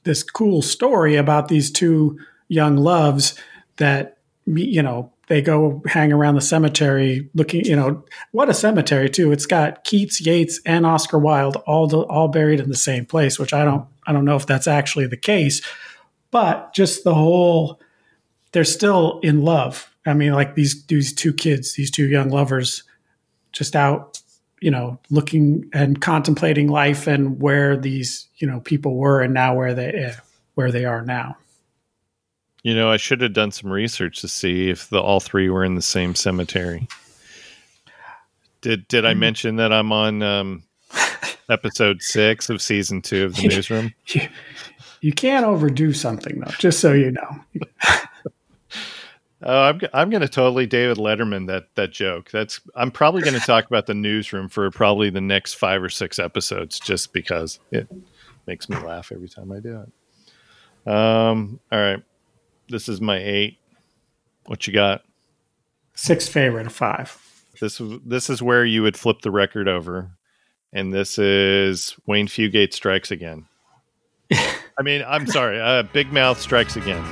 this cool story about these two young loves that you know they go hang around the cemetery looking you know what a cemetery too. It's got keats yeats and oscar wilde all all buried in the same place which i don't i don't know if that's actually the case but just the whole they're still in love. I mean like these these two kids these two young lovers just out you know looking and contemplating life and where these you know people were and now where they where they are now You know, I should have done some research to see if the all three were in the same cemetery. Did did I mention that I'm on um, episode six of season two of the newsroom? you, you can't overdo something though just so you know Oh, I'm I'm going to totally David Letterman that that joke. That's I'm probably going to talk about the newsroom for probably the next five or six episodes, just because it makes me laugh every time I do it. Um, all right, this is my eight. What you got? sixth favorite of five This this is where you would flip the record over, and this is Wayne Fugate strikes again. I mean, I'm sorry, uh, Big Mouth strikes again.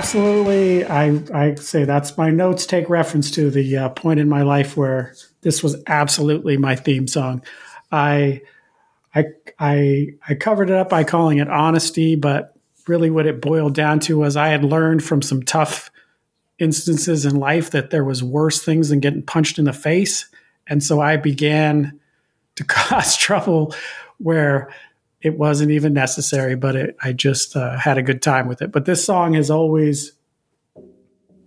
Absolutely, I I say that's my notes take reference to the uh, point in my life where this was absolutely my theme song. I I I I covered it up by calling it honesty, but really, what it boiled down to was I had learned from some tough instances in life that there was worse things than getting punched in the face, and so I began to cause trouble where it wasn't even necessary, but it, I just uh, had a good time with it. But this song has always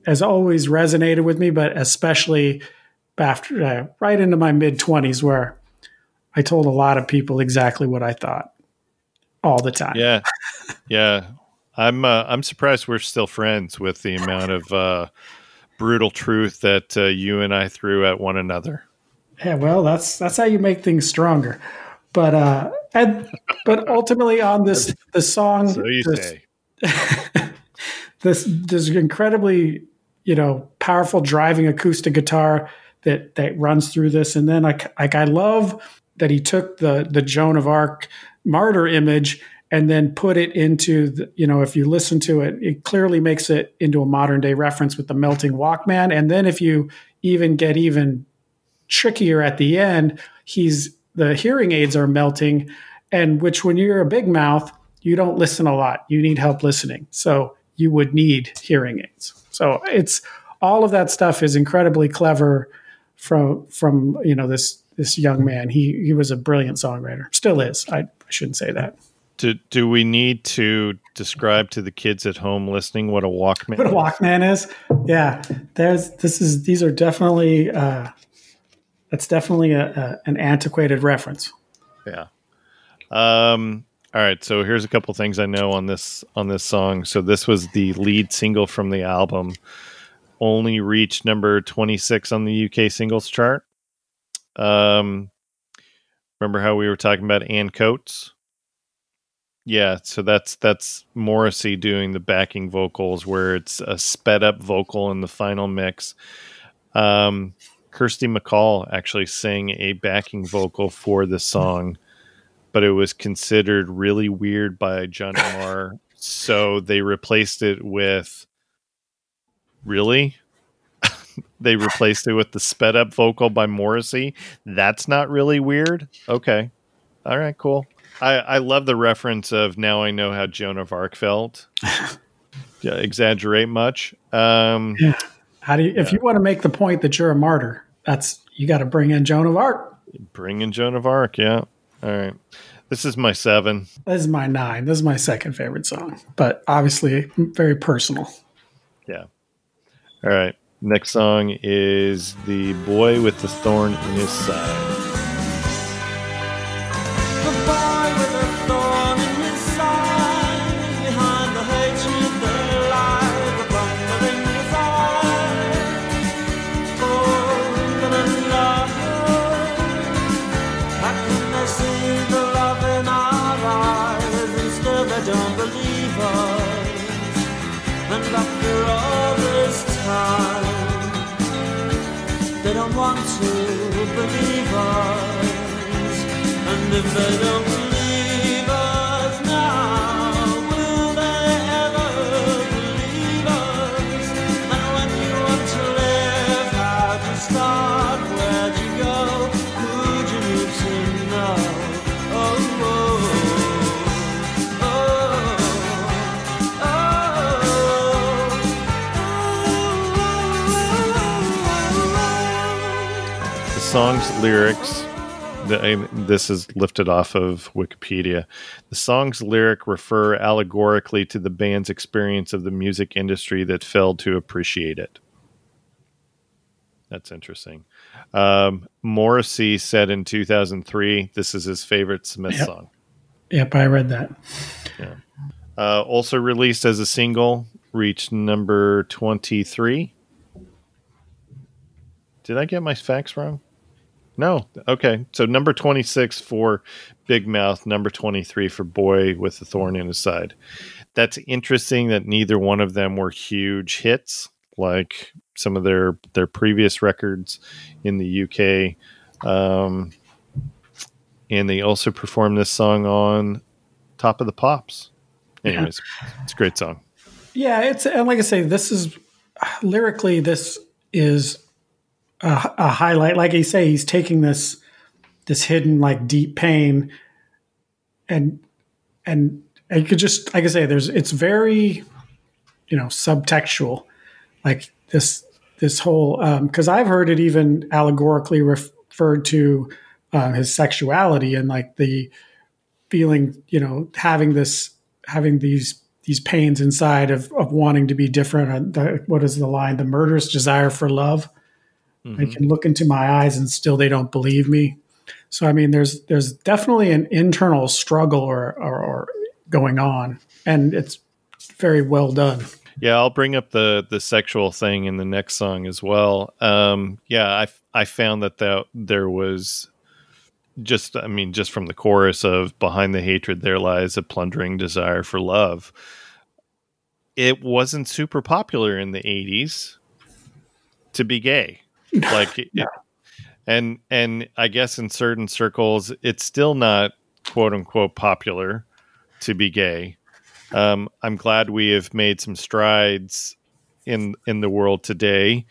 has always resonated with me, but especially after uh, right into my mid twenties, where I told a lot of people exactly what I thought all the time. Yeah, yeah. I'm uh, I'm surprised we're still friends with the amount of uh, brutal truth that uh, you and I threw at one another. Yeah, well, that's that's how you make things stronger. But uh, and but ultimately on this the song, So you this- say. this this incredibly you know powerful driving acoustic guitar that that runs through this and then like like I love that he took the the Joan of Arc martyr image and then put it into the, you know if you listen to it it clearly makes it into a modern day reference with the melting walkman and then if you even get even trickier at the end he's the hearing aids are melting and which when you're a big mouth you don't listen a lot. You need help listening. So you would need hearing aids. So it's all of that stuff is incredibly clever from from you know this this young man. He he was a brilliant songwriter. Still is. I, I shouldn't say that. Do do we need to describe to the kids at home listening what a Walkman? what a is? Walkman is. Yeah, there's this is these are definitely uh, that's definitely a, a, an antiquated reference. Yeah. Um. All right. So here's a couple things I know on this on this song. So this was the lead single from the album. Only reached number 26 on the UK singles chart. Um. Remember how we were talking about Ann Coates? Yeah, so that's that's Morrissey doing the backing vocals where it's a sped up vocal in the final mix. Um, Kirsty MacColl actually sang a backing vocal for the song, but it was considered really weird by Johnny Marr, so they replaced it with really. they replaced it with the sped up vocal by Morrissey. That's not really weird. Okay, all right, cool. I, I love the reference of now I know how Joan of Arc felt. yeah, exaggerate much. Um, Yeah. How do you if you want to make the point that you're a martyr, that's you got to bring in Joan of Arc. bring in Joan of Arc. Yeah. All right. This is my seven. This is my nine. This is my second favorite song, but obviously very personal. Yeah. All right. Next song is The Boy with the Thorn in His Side. Want to believe us. And if they don't song's lyrics, the, this is lifted off of Wikipedia. The song's lyric refer allegorically to the band's experience of the music industry that failed to appreciate it. That's interesting. Um, Morrissey said in 2003, this is his favorite Smith Yep. song. Yep, I read that. Uh, also released as a single, reached number 23. Did I get my facts wrong? No. Okay. So number 26 for Big Mouth, number 23 for Boy with the Thorn in His Side. That's interesting that neither one of them were huge hits like some of their their previous records in the UK. Um, and they also performed this song on Top of the Pops. Anyways, it's a great song. Yeah, it's and like I say, this is lyrically, this is a, a highlight. Like I say, he's taking this this hidden like deep pain, and and I could just like I say, there's it's very you know subtextual, like this this whole because I've heard it even allegorically referred to uh, his sexuality and like the feeling you know having this having these these pains inside of, of wanting to be different. The, what is the line? The murderous desire for love. I can look into my eyes and still they don't believe me. So I mean, there's there's definitely an internal struggle or or, or going on, and it's very well done. Yeah, I'll bring up the the sexual thing in the next song as well. Um, yeah, I I found that that there was just I mean just from the chorus of behind the hatred there lies a plundering desire for love. It wasn't super popular in the 80s to be gay. Like it- and and I guess in certain circles it's still not quote unquote popular to be gay. Um, I'm glad we have made some strides in in the world today,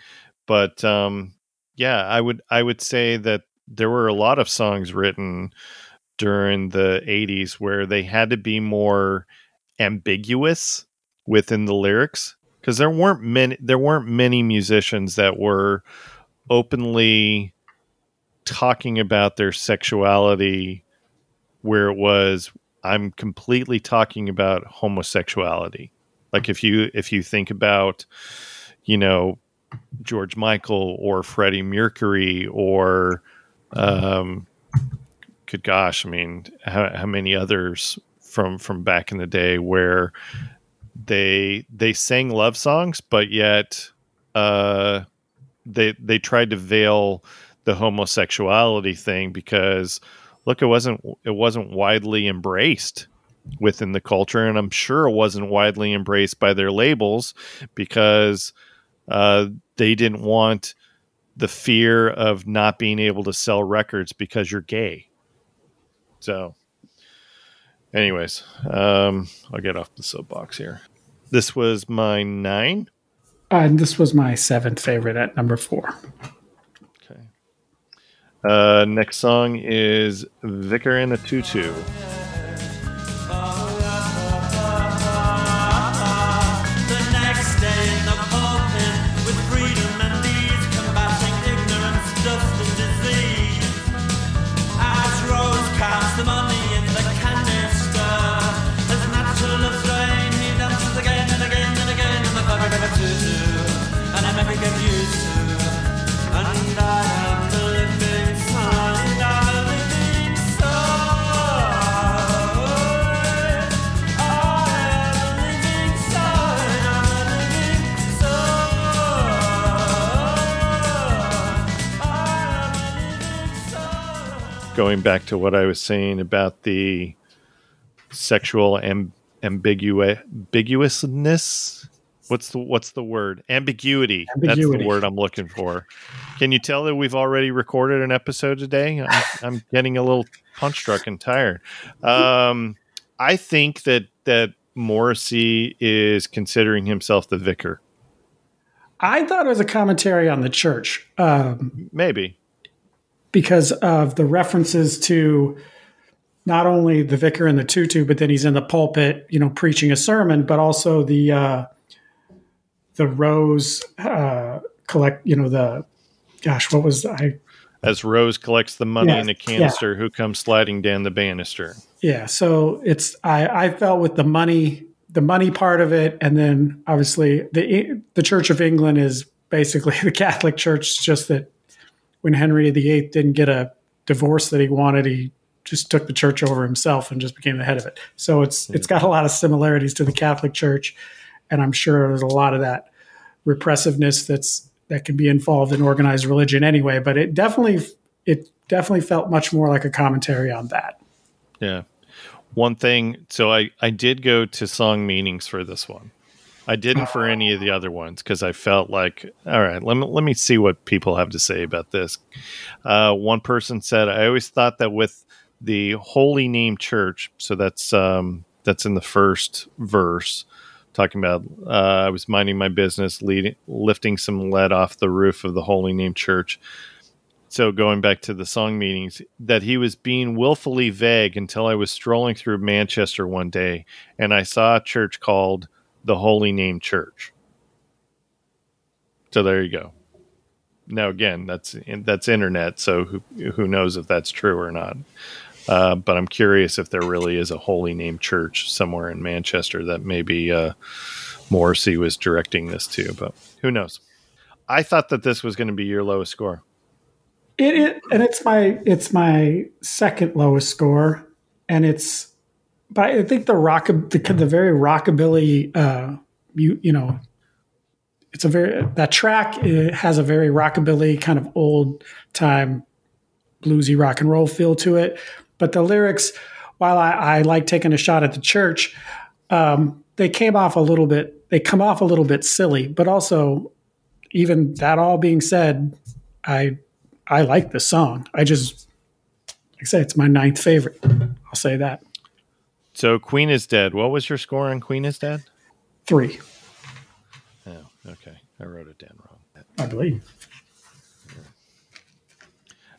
but um, yeah, I would I would say that there were a lot of songs written during the 80s where they had to be more ambiguous within the lyrics because there weren't many there weren't many musicians that were openly talking about their sexuality where it was I'm completely talking about homosexuality. Like if you if you think about you know George Michael or Freddie Mercury or um good gosh, I mean how, how many others from from back in the day where they they sang love songs but yet uh they they tried to veil the homosexuality thing because look it wasn't it wasn't widely embraced within the culture and i'm sure it wasn't widely embraced by their labels because uh, they didn't want the fear of not being able to sell records because you're gay. So anyways um, i'll get off the soapbox here. This was my nine Uh, and this was my seventh favorite at number four. Okay. Uh, next song is Vicar in a Tutu. Going back to what I was saying about the sexual amb- ambigu- ambiguousness. What's the what's the word? Ambiguity. That's the word I'm looking for. Can you tell that we've already recorded an episode today? I'm, I'm getting a little punch struck and tired. Um, I think that that Morrissey is considering himself the vicar. I thought it was a commentary on the church um, Maybe. Because of the references to not only the vicar in the tutu, but then he's in the pulpit, you know, preaching a sermon, but also the uh, the rose uh, collect, you know, the gosh, what was I? As Rose collects the money Yeah, in a canister, who comes sliding down the banister? Yeah, so it's I I felt with the money the money part of it, and then obviously the the Church of England is basically the Catholic Church. Just that when Henry VIII didn't get a divorce that he wanted, he just took the church over himself and just became the head of it. So it's hmm. it's got a lot of similarities to the Catholic Church, and I'm sure there's a lot of that repressiveness that's that can be involved in organized religion anyway. But it definitely it definitely felt much more like a commentary on that. Yeah. One thing, so I I did go to song meanings for this one. I didn't for any of the other ones because I felt like, all right, let me let me see what people have to say about this. Uh, one person said, I always thought that with the holy name church, so that's um, that's in the first verse, talking about uh, I was minding my business, leading, lifting some lead off the roof of the holy name church so going back to the song meanings that he was being willfully vague until i was strolling through manchester one day and i saw a church called the holy name church. So there you go. Now again that's that's internet so who who knows if that's true or not. Uh, but i'm curious if there really is a holy name church somewhere in manchester that maybe uh, morrissey was directing this to but who knows? I thought that this was going to be your lowest score. It, it and it's my it's my second lowest score, and it's but I think the rock the, the very rockabilly uh you you know it's a very that track it has a very rockabilly kind of old time bluesy rock and roll feel to it, but the lyrics while I, I like taking a shot at the church, um, they came off a little bit they come off a little bit silly, but also even that all being said, I I like the song. I just, like I say, it's my ninth favorite. I'll say that. So Queen is dead. What was your score on Queen is dead? Three, Oh, okay. I wrote it down wrong. I believe.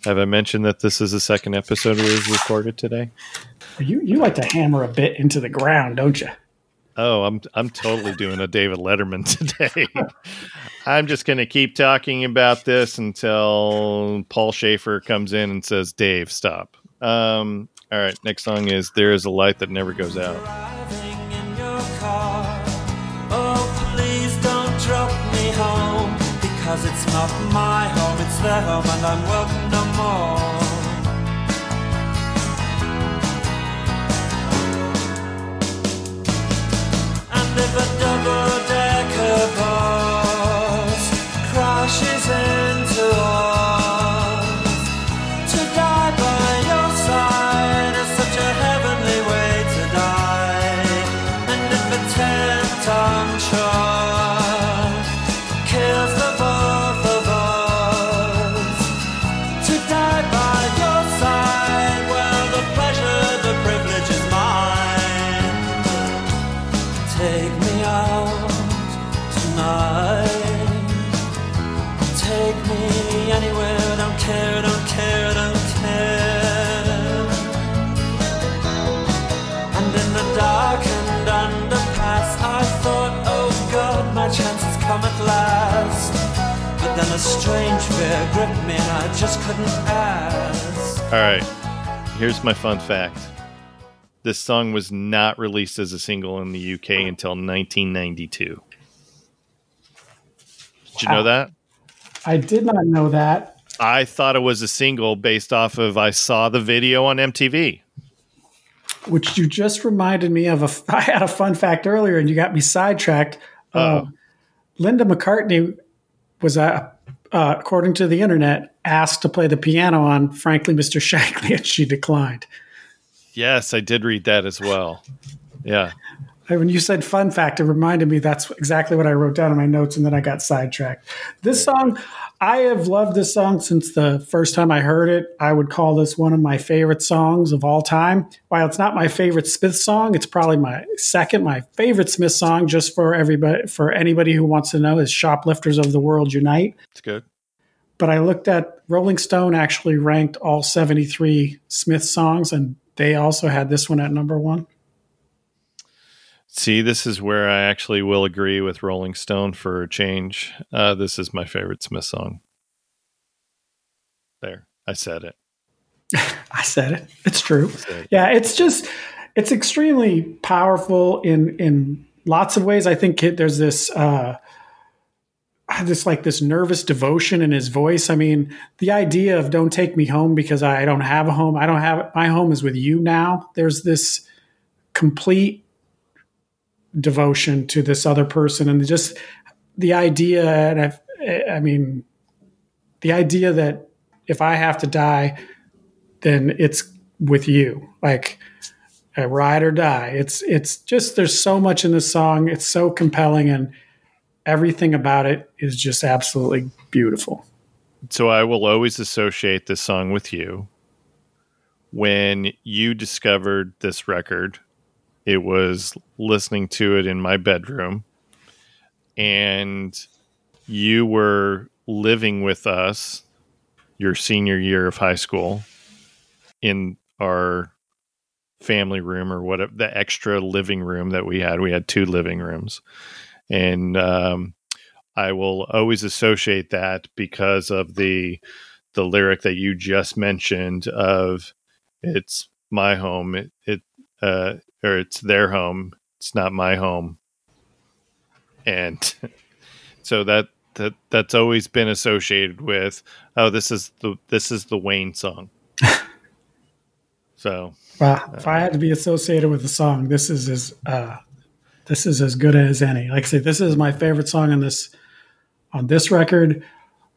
Have I mentioned that this is the second episode we've recorded today? You you like to hammer a bit into the ground, don't you? Oh, I'm I'm totally doing a David Letterman today. I'm just going to keep talking about this until Paul Shaffer comes in and says, "Dave, stop." Um, all right, next song is "There Is a Light That Never Goes Out." In. Oh, because it's not my home, it's their home, and I'm welcome no more. And if a double-decker bus crashes into strange fear gripped me and I just couldn't ask. All right, here's my fun fact. This song was not released as a single in the UK until 1992. Did you know Wow. that? I did not know that. I thought it was a single based off of I saw the video on MTV. which you just reminded me of. A, I had a fun fact earlier, and you got me sidetracked. Uh, Linda McCartney was, uh, uh, according to the internet, asked to play the piano on "Frankly, Mr. Shankly," and she declined. Yes, I did read that as well. Yeah. When you said fun fact, it reminded me that's exactly what I wrote down in my notes, and then I got sidetracked. This song, I have loved this song since the first time I heard it. I would call this one of my favorite songs of all time. While it's not my favorite Smith song, it's probably my second. My favorite Smith song, just for everybody, for anybody who wants to know, is "Shoplifters of the World Unite." It's good. But I looked at Rolling Stone actually ranked all 73 Smith songs, and they also had this one at number one. See, this is where I actually will agree with Rolling Stone for a change. Uh, this is my favorite Smith song. There, I said it. I said it. It's true. it. Yeah, it's just it's extremely powerful in in lots of ways. I think it, there's this uh this like this nervous devotion in his voice. I mean, the idea of "Don't take me home because I don't have a home. I don't have my home is with you now." There's this complete devotion to this other person, and just the idea. And I've, I mean, the idea that if I have to die, then it's with you. Like a ride or die. It's it's just there's so much in this song. It's so compelling and everything about it is just absolutely beautiful. So I will always associate this song with you. When you discovered this record, it was listening to it in my bedroom, and you were living with us your senior year of high school in our family room or whatever the extra living room that we had. We had two living rooms, and um, I will always associate that because of the the lyric that you just mentioned of it's my home. It, it uh or it's their home it's not my home and so that that that's always been associated with oh this is the this is the Wayne song so Wow. If I had to be associated with a song, this is as uh, this is as good as any. Like I say, this is my favorite song on this on this record.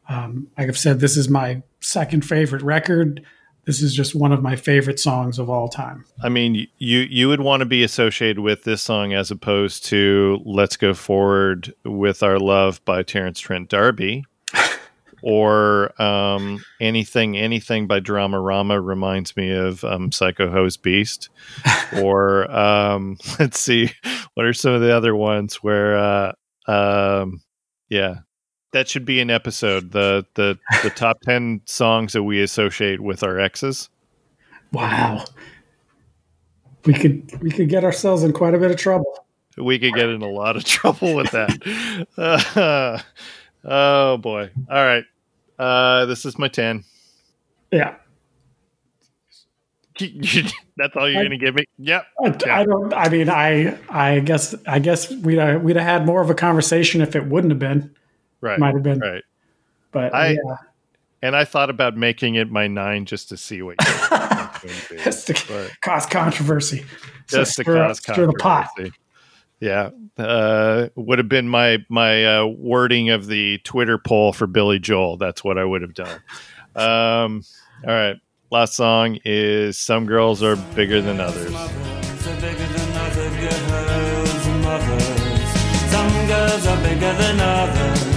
Um, like I've said, this is my second favorite record. This is just one of my favorite songs of all time. I mean, you you would want to be associated with this song as opposed to "Let's Go Forward with Our Love" by Terence Trent D'Arby, or um, anything anything by Dramarama reminds me of um, Psycho Hose Beast. or um, let's see, what are some of the other ones where? Uh, um, yeah, that should be an episode. The the the top ten songs that we associate with our exes. Wow. We could we could get ourselves in quite a bit of trouble. We could get in a lot of trouble with that. Uh, oh boy! All right, uh, this is my ten. Yeah. That's all you're I- going to give me? Yep. I, Yeah. I don't. I mean, I I guess I guess we'd uh, we'd have had more of a conversation if it wouldn't have been. Right. Might have been, Right. but I- yeah. And I thought about making it my nine just to see what. You think. Just to But- cause controversy. So just to stir up- cause stir the pot. controversy. Yeah, uh, would have been my my uh, wording of the Twitter poll for Billy Joel. That's what I would have done. Um, all right, last song is "Some Girls Are Bigger Than Others." Mothers are bigger than other girls' mothers. Some girls are bigger than others.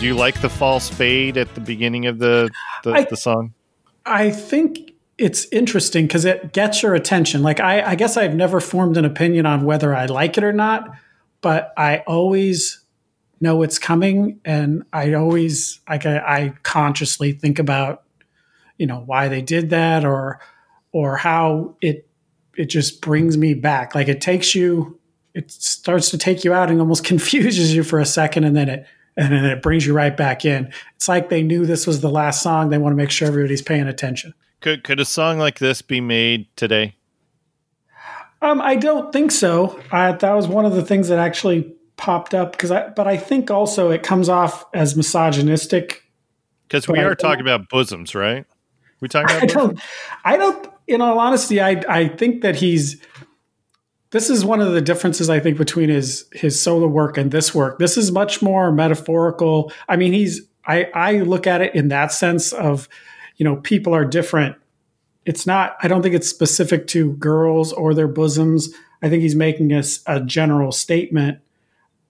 Do you like the false fade at the beginning of the the, I- the song? I think it's interesting because it gets your attention. Like I, I guess I've never formed an opinion on whether I like it or not, but I always know it's coming, and I always like I, I consciously think about, you know, why they did that or or how it it just brings me back. Like it takes you, it starts to take you out and almost confuses you for a second, and then it and then it brings you right back in. It's like they knew this was the last song. They want to make sure everybody's paying attention. Could could a song like this be made today? Um, I don't think so. I, that was one of the things that actually popped up because I, but I think also it comes off as misogynistic. Because we are talking about bosoms, right? We talking I about bosoms? don't, I don't, in all honesty, I, I think that he's, this is one of the differences I think between his, his solo work and this work. This is much more metaphorical. I mean, he's, I, I look at it in that sense of, you know, people are different. It's not, I don't think it's specific to girls or their bosoms. I think he's making a general statement.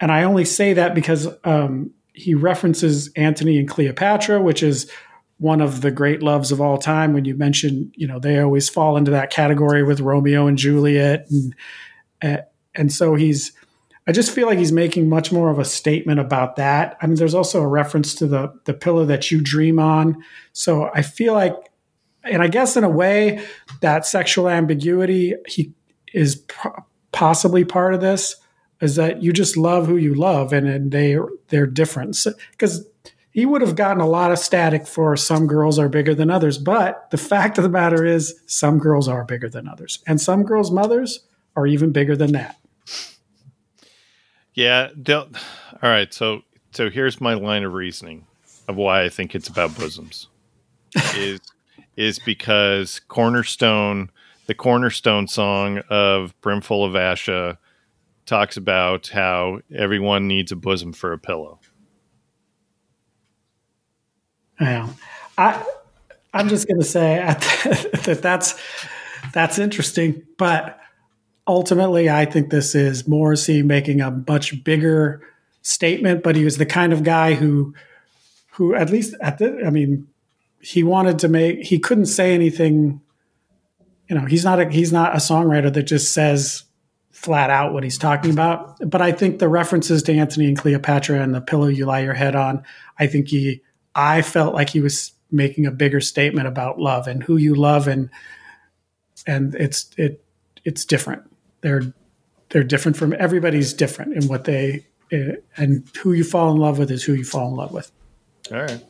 And I only say that because um, he references Antony and Cleopatra, which is one of the great loves of all time. When you mention, you know, they always fall into that category with Romeo and Juliet, and and so he's. I just feel like he's making much more of a statement about that. I mean, there's also a reference to the the pillow that you dream on. So I feel like, and I guess in a way, that sexual ambiguity he is possibly part of this. Is that you just love who you love, and, and they they're different because he would have gotten a lot of static for some girls are bigger than others. But the fact of the matter is, some girls are bigger than others, and some girls' mothers are even bigger than that. Yeah. All right. So so here's my line of reasoning of why I think it's about bosoms. is is because Cornershop, the Cornershop song of Brimful of Asha, talks about how everyone needs a bosom for a pillow. Yeah, I I'm just going to say that that's that's interesting, but ultimately, I think this is Morrissey making a much bigger statement. But he was the kind of guy who who at least at the I mean he wanted to make he couldn't say anything. You know, he's not a he's not a songwriter that just says flat out what he's talking about. But I think the references to Anthony and Cleopatra and the pillow you lie your head on, I think he I felt like he was making a bigger statement about love and who you love and and it's it it's different. They're they're different from everybody's different in what they uh, and who you fall in love with is who you fall in love with. All right.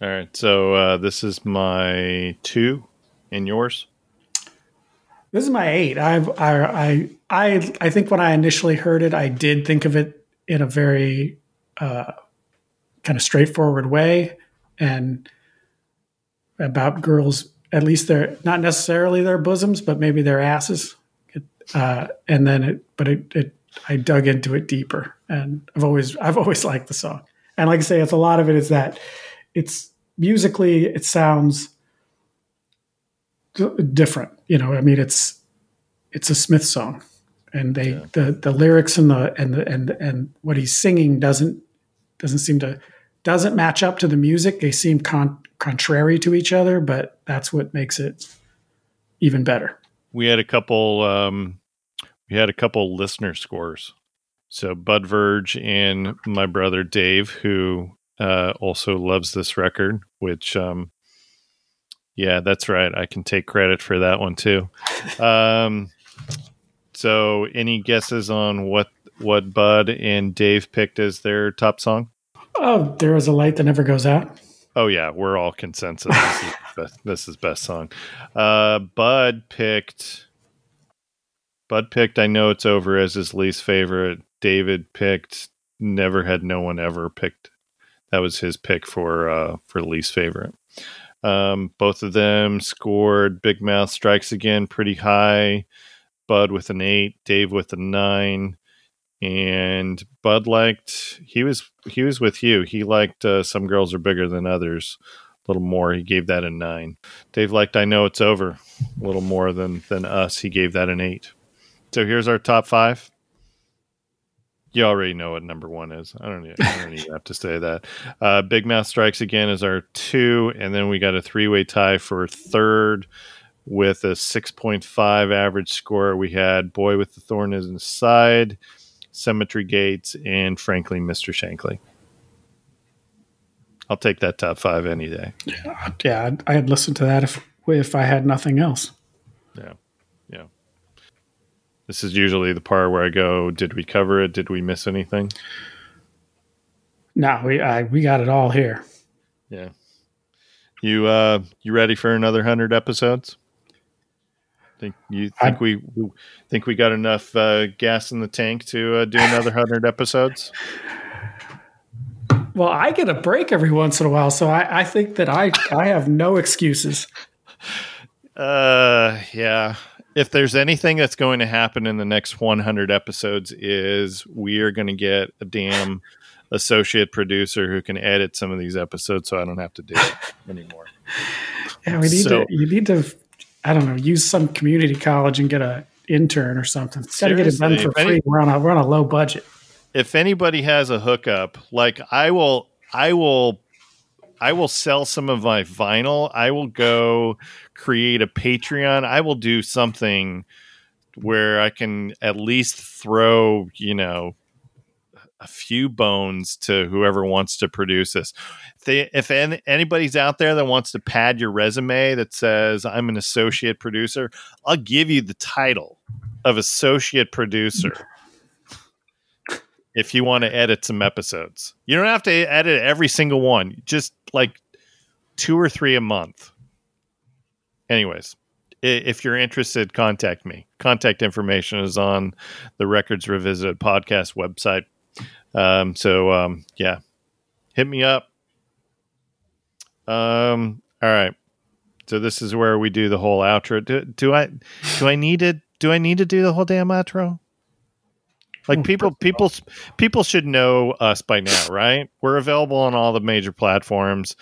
All right. So uh, this is my two and yours. This is my eight. I've, I, I, I, I think when I initially heard it, I did think of it in a very uh, kind of straightforward way, and about girls. At least they're not necessarily their bosoms, but maybe their asses. It, uh, and then it, but it, it, I dug into it deeper, and I've always, I've always liked the song. And like I say, it's a lot of it is that it's musically, it sounds d- different. You know, I mean, it's it's a Smith song, and they Yeah. the the lyrics and the and the and and what he's singing doesn't doesn't seem to doesn't match up to the music. They seem con- contrary to each other, but that's what makes it even better. we had a couple um we had a couple listener scores so bud verge and my brother dave who uh also loves this record which um yeah that's right i can take credit for that one too um so any guesses on what what bud and dave picked as their top song Oh, there is a light that never goes out. Oh yeah, we're all consensus. This is best, this is best song. Uh, Bud picked. Bud picked. I know it's over as his least favorite. David picked. Never had no one ever picked. That was his pick for uh, for least favorite. Um, both of them scored. Big Mouth strikes again pretty high. Bud with an eight. Dave with a nine. And Bud liked he was he was with you. He liked uh, some girls are bigger than others a little more. He gave that a nine. Dave liked I know it's over a little more than than us. He gave that an eight. So here's our top five. You already know what number one is. I don't, I don't even have to say that. Uh, Big Mouth Strikes Again is our two, and then we got a three way tie for third with a 6.5 average score. We had Boy with the Thorn in His Side, Cemetery Gates, and frankly, Mr. Shankly. I'll take that top five any day. Yeah, I'd, I'd listen to that if if I had nothing else. Yeah. Yeah. This is usually the part where I go, did we cover it? Did we miss anything? No, we I, we got it all here. Yeah. You uh you ready for another 100 episodes? Think you think I- we, think we got enough uh, gas in the tank to uh, do another 100 episodes? Well, I get a break every once in a while, so I, I think that I I have no excuses. Uh yeah. If there's anything that's going to happen in the next 100 episodes is we are going to get a damn associate producer who can edit some of these episodes so I don't have to do it anymore. Yeah, we need So- to. You need to. I don't know. Use some community college and get a intern or something. Got to get it done for if any- free. we're on a we're on a low budget. if anybody has a hookup, like I will, I will, I will sell some of my vinyl. I will go create a Patreon. I will do something where I can at least throw, you know, a few bones to whoever wants to produce this. If, they, if any, anybody's out there that wants to pad your resume that says I'm an associate producer, I'll give you the title of associate producer if you want to edit some episodes. You don't have to edit every single one, just like two or three a month. Anyways, if you're interested, contact me. Contact information is on the Records Revisited podcast website. Um, so, um, yeah, hit me up. Um, all right. So this is where we do the whole outro. Do, do I do I need to do I need to do the whole damn outro? Like people people people should know us by now, right? We're available on all the major platforms.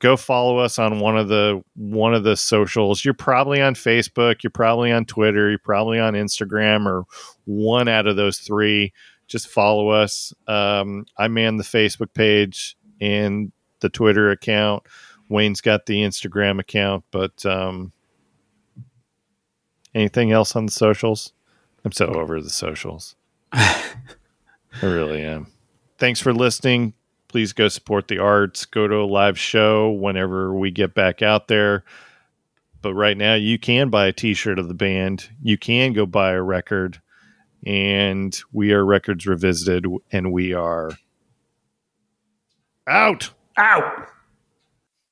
Go follow us on one of the one of the socials. You're probably on Facebook, you're probably on Twitter, you're probably on Instagram or one out of those three. Just follow us. Um, I man the Facebook page and the Twitter account. Wayne's got the Instagram account, but um, anything else on the socials? I'm so over the socials. I really am. Thanks for listening. Please go support the arts. Go to a live show whenever we get back out there. But right now, you can buy a t shirt of the band. You can go buy a record. And we are Records Revisited, and we are out. Out.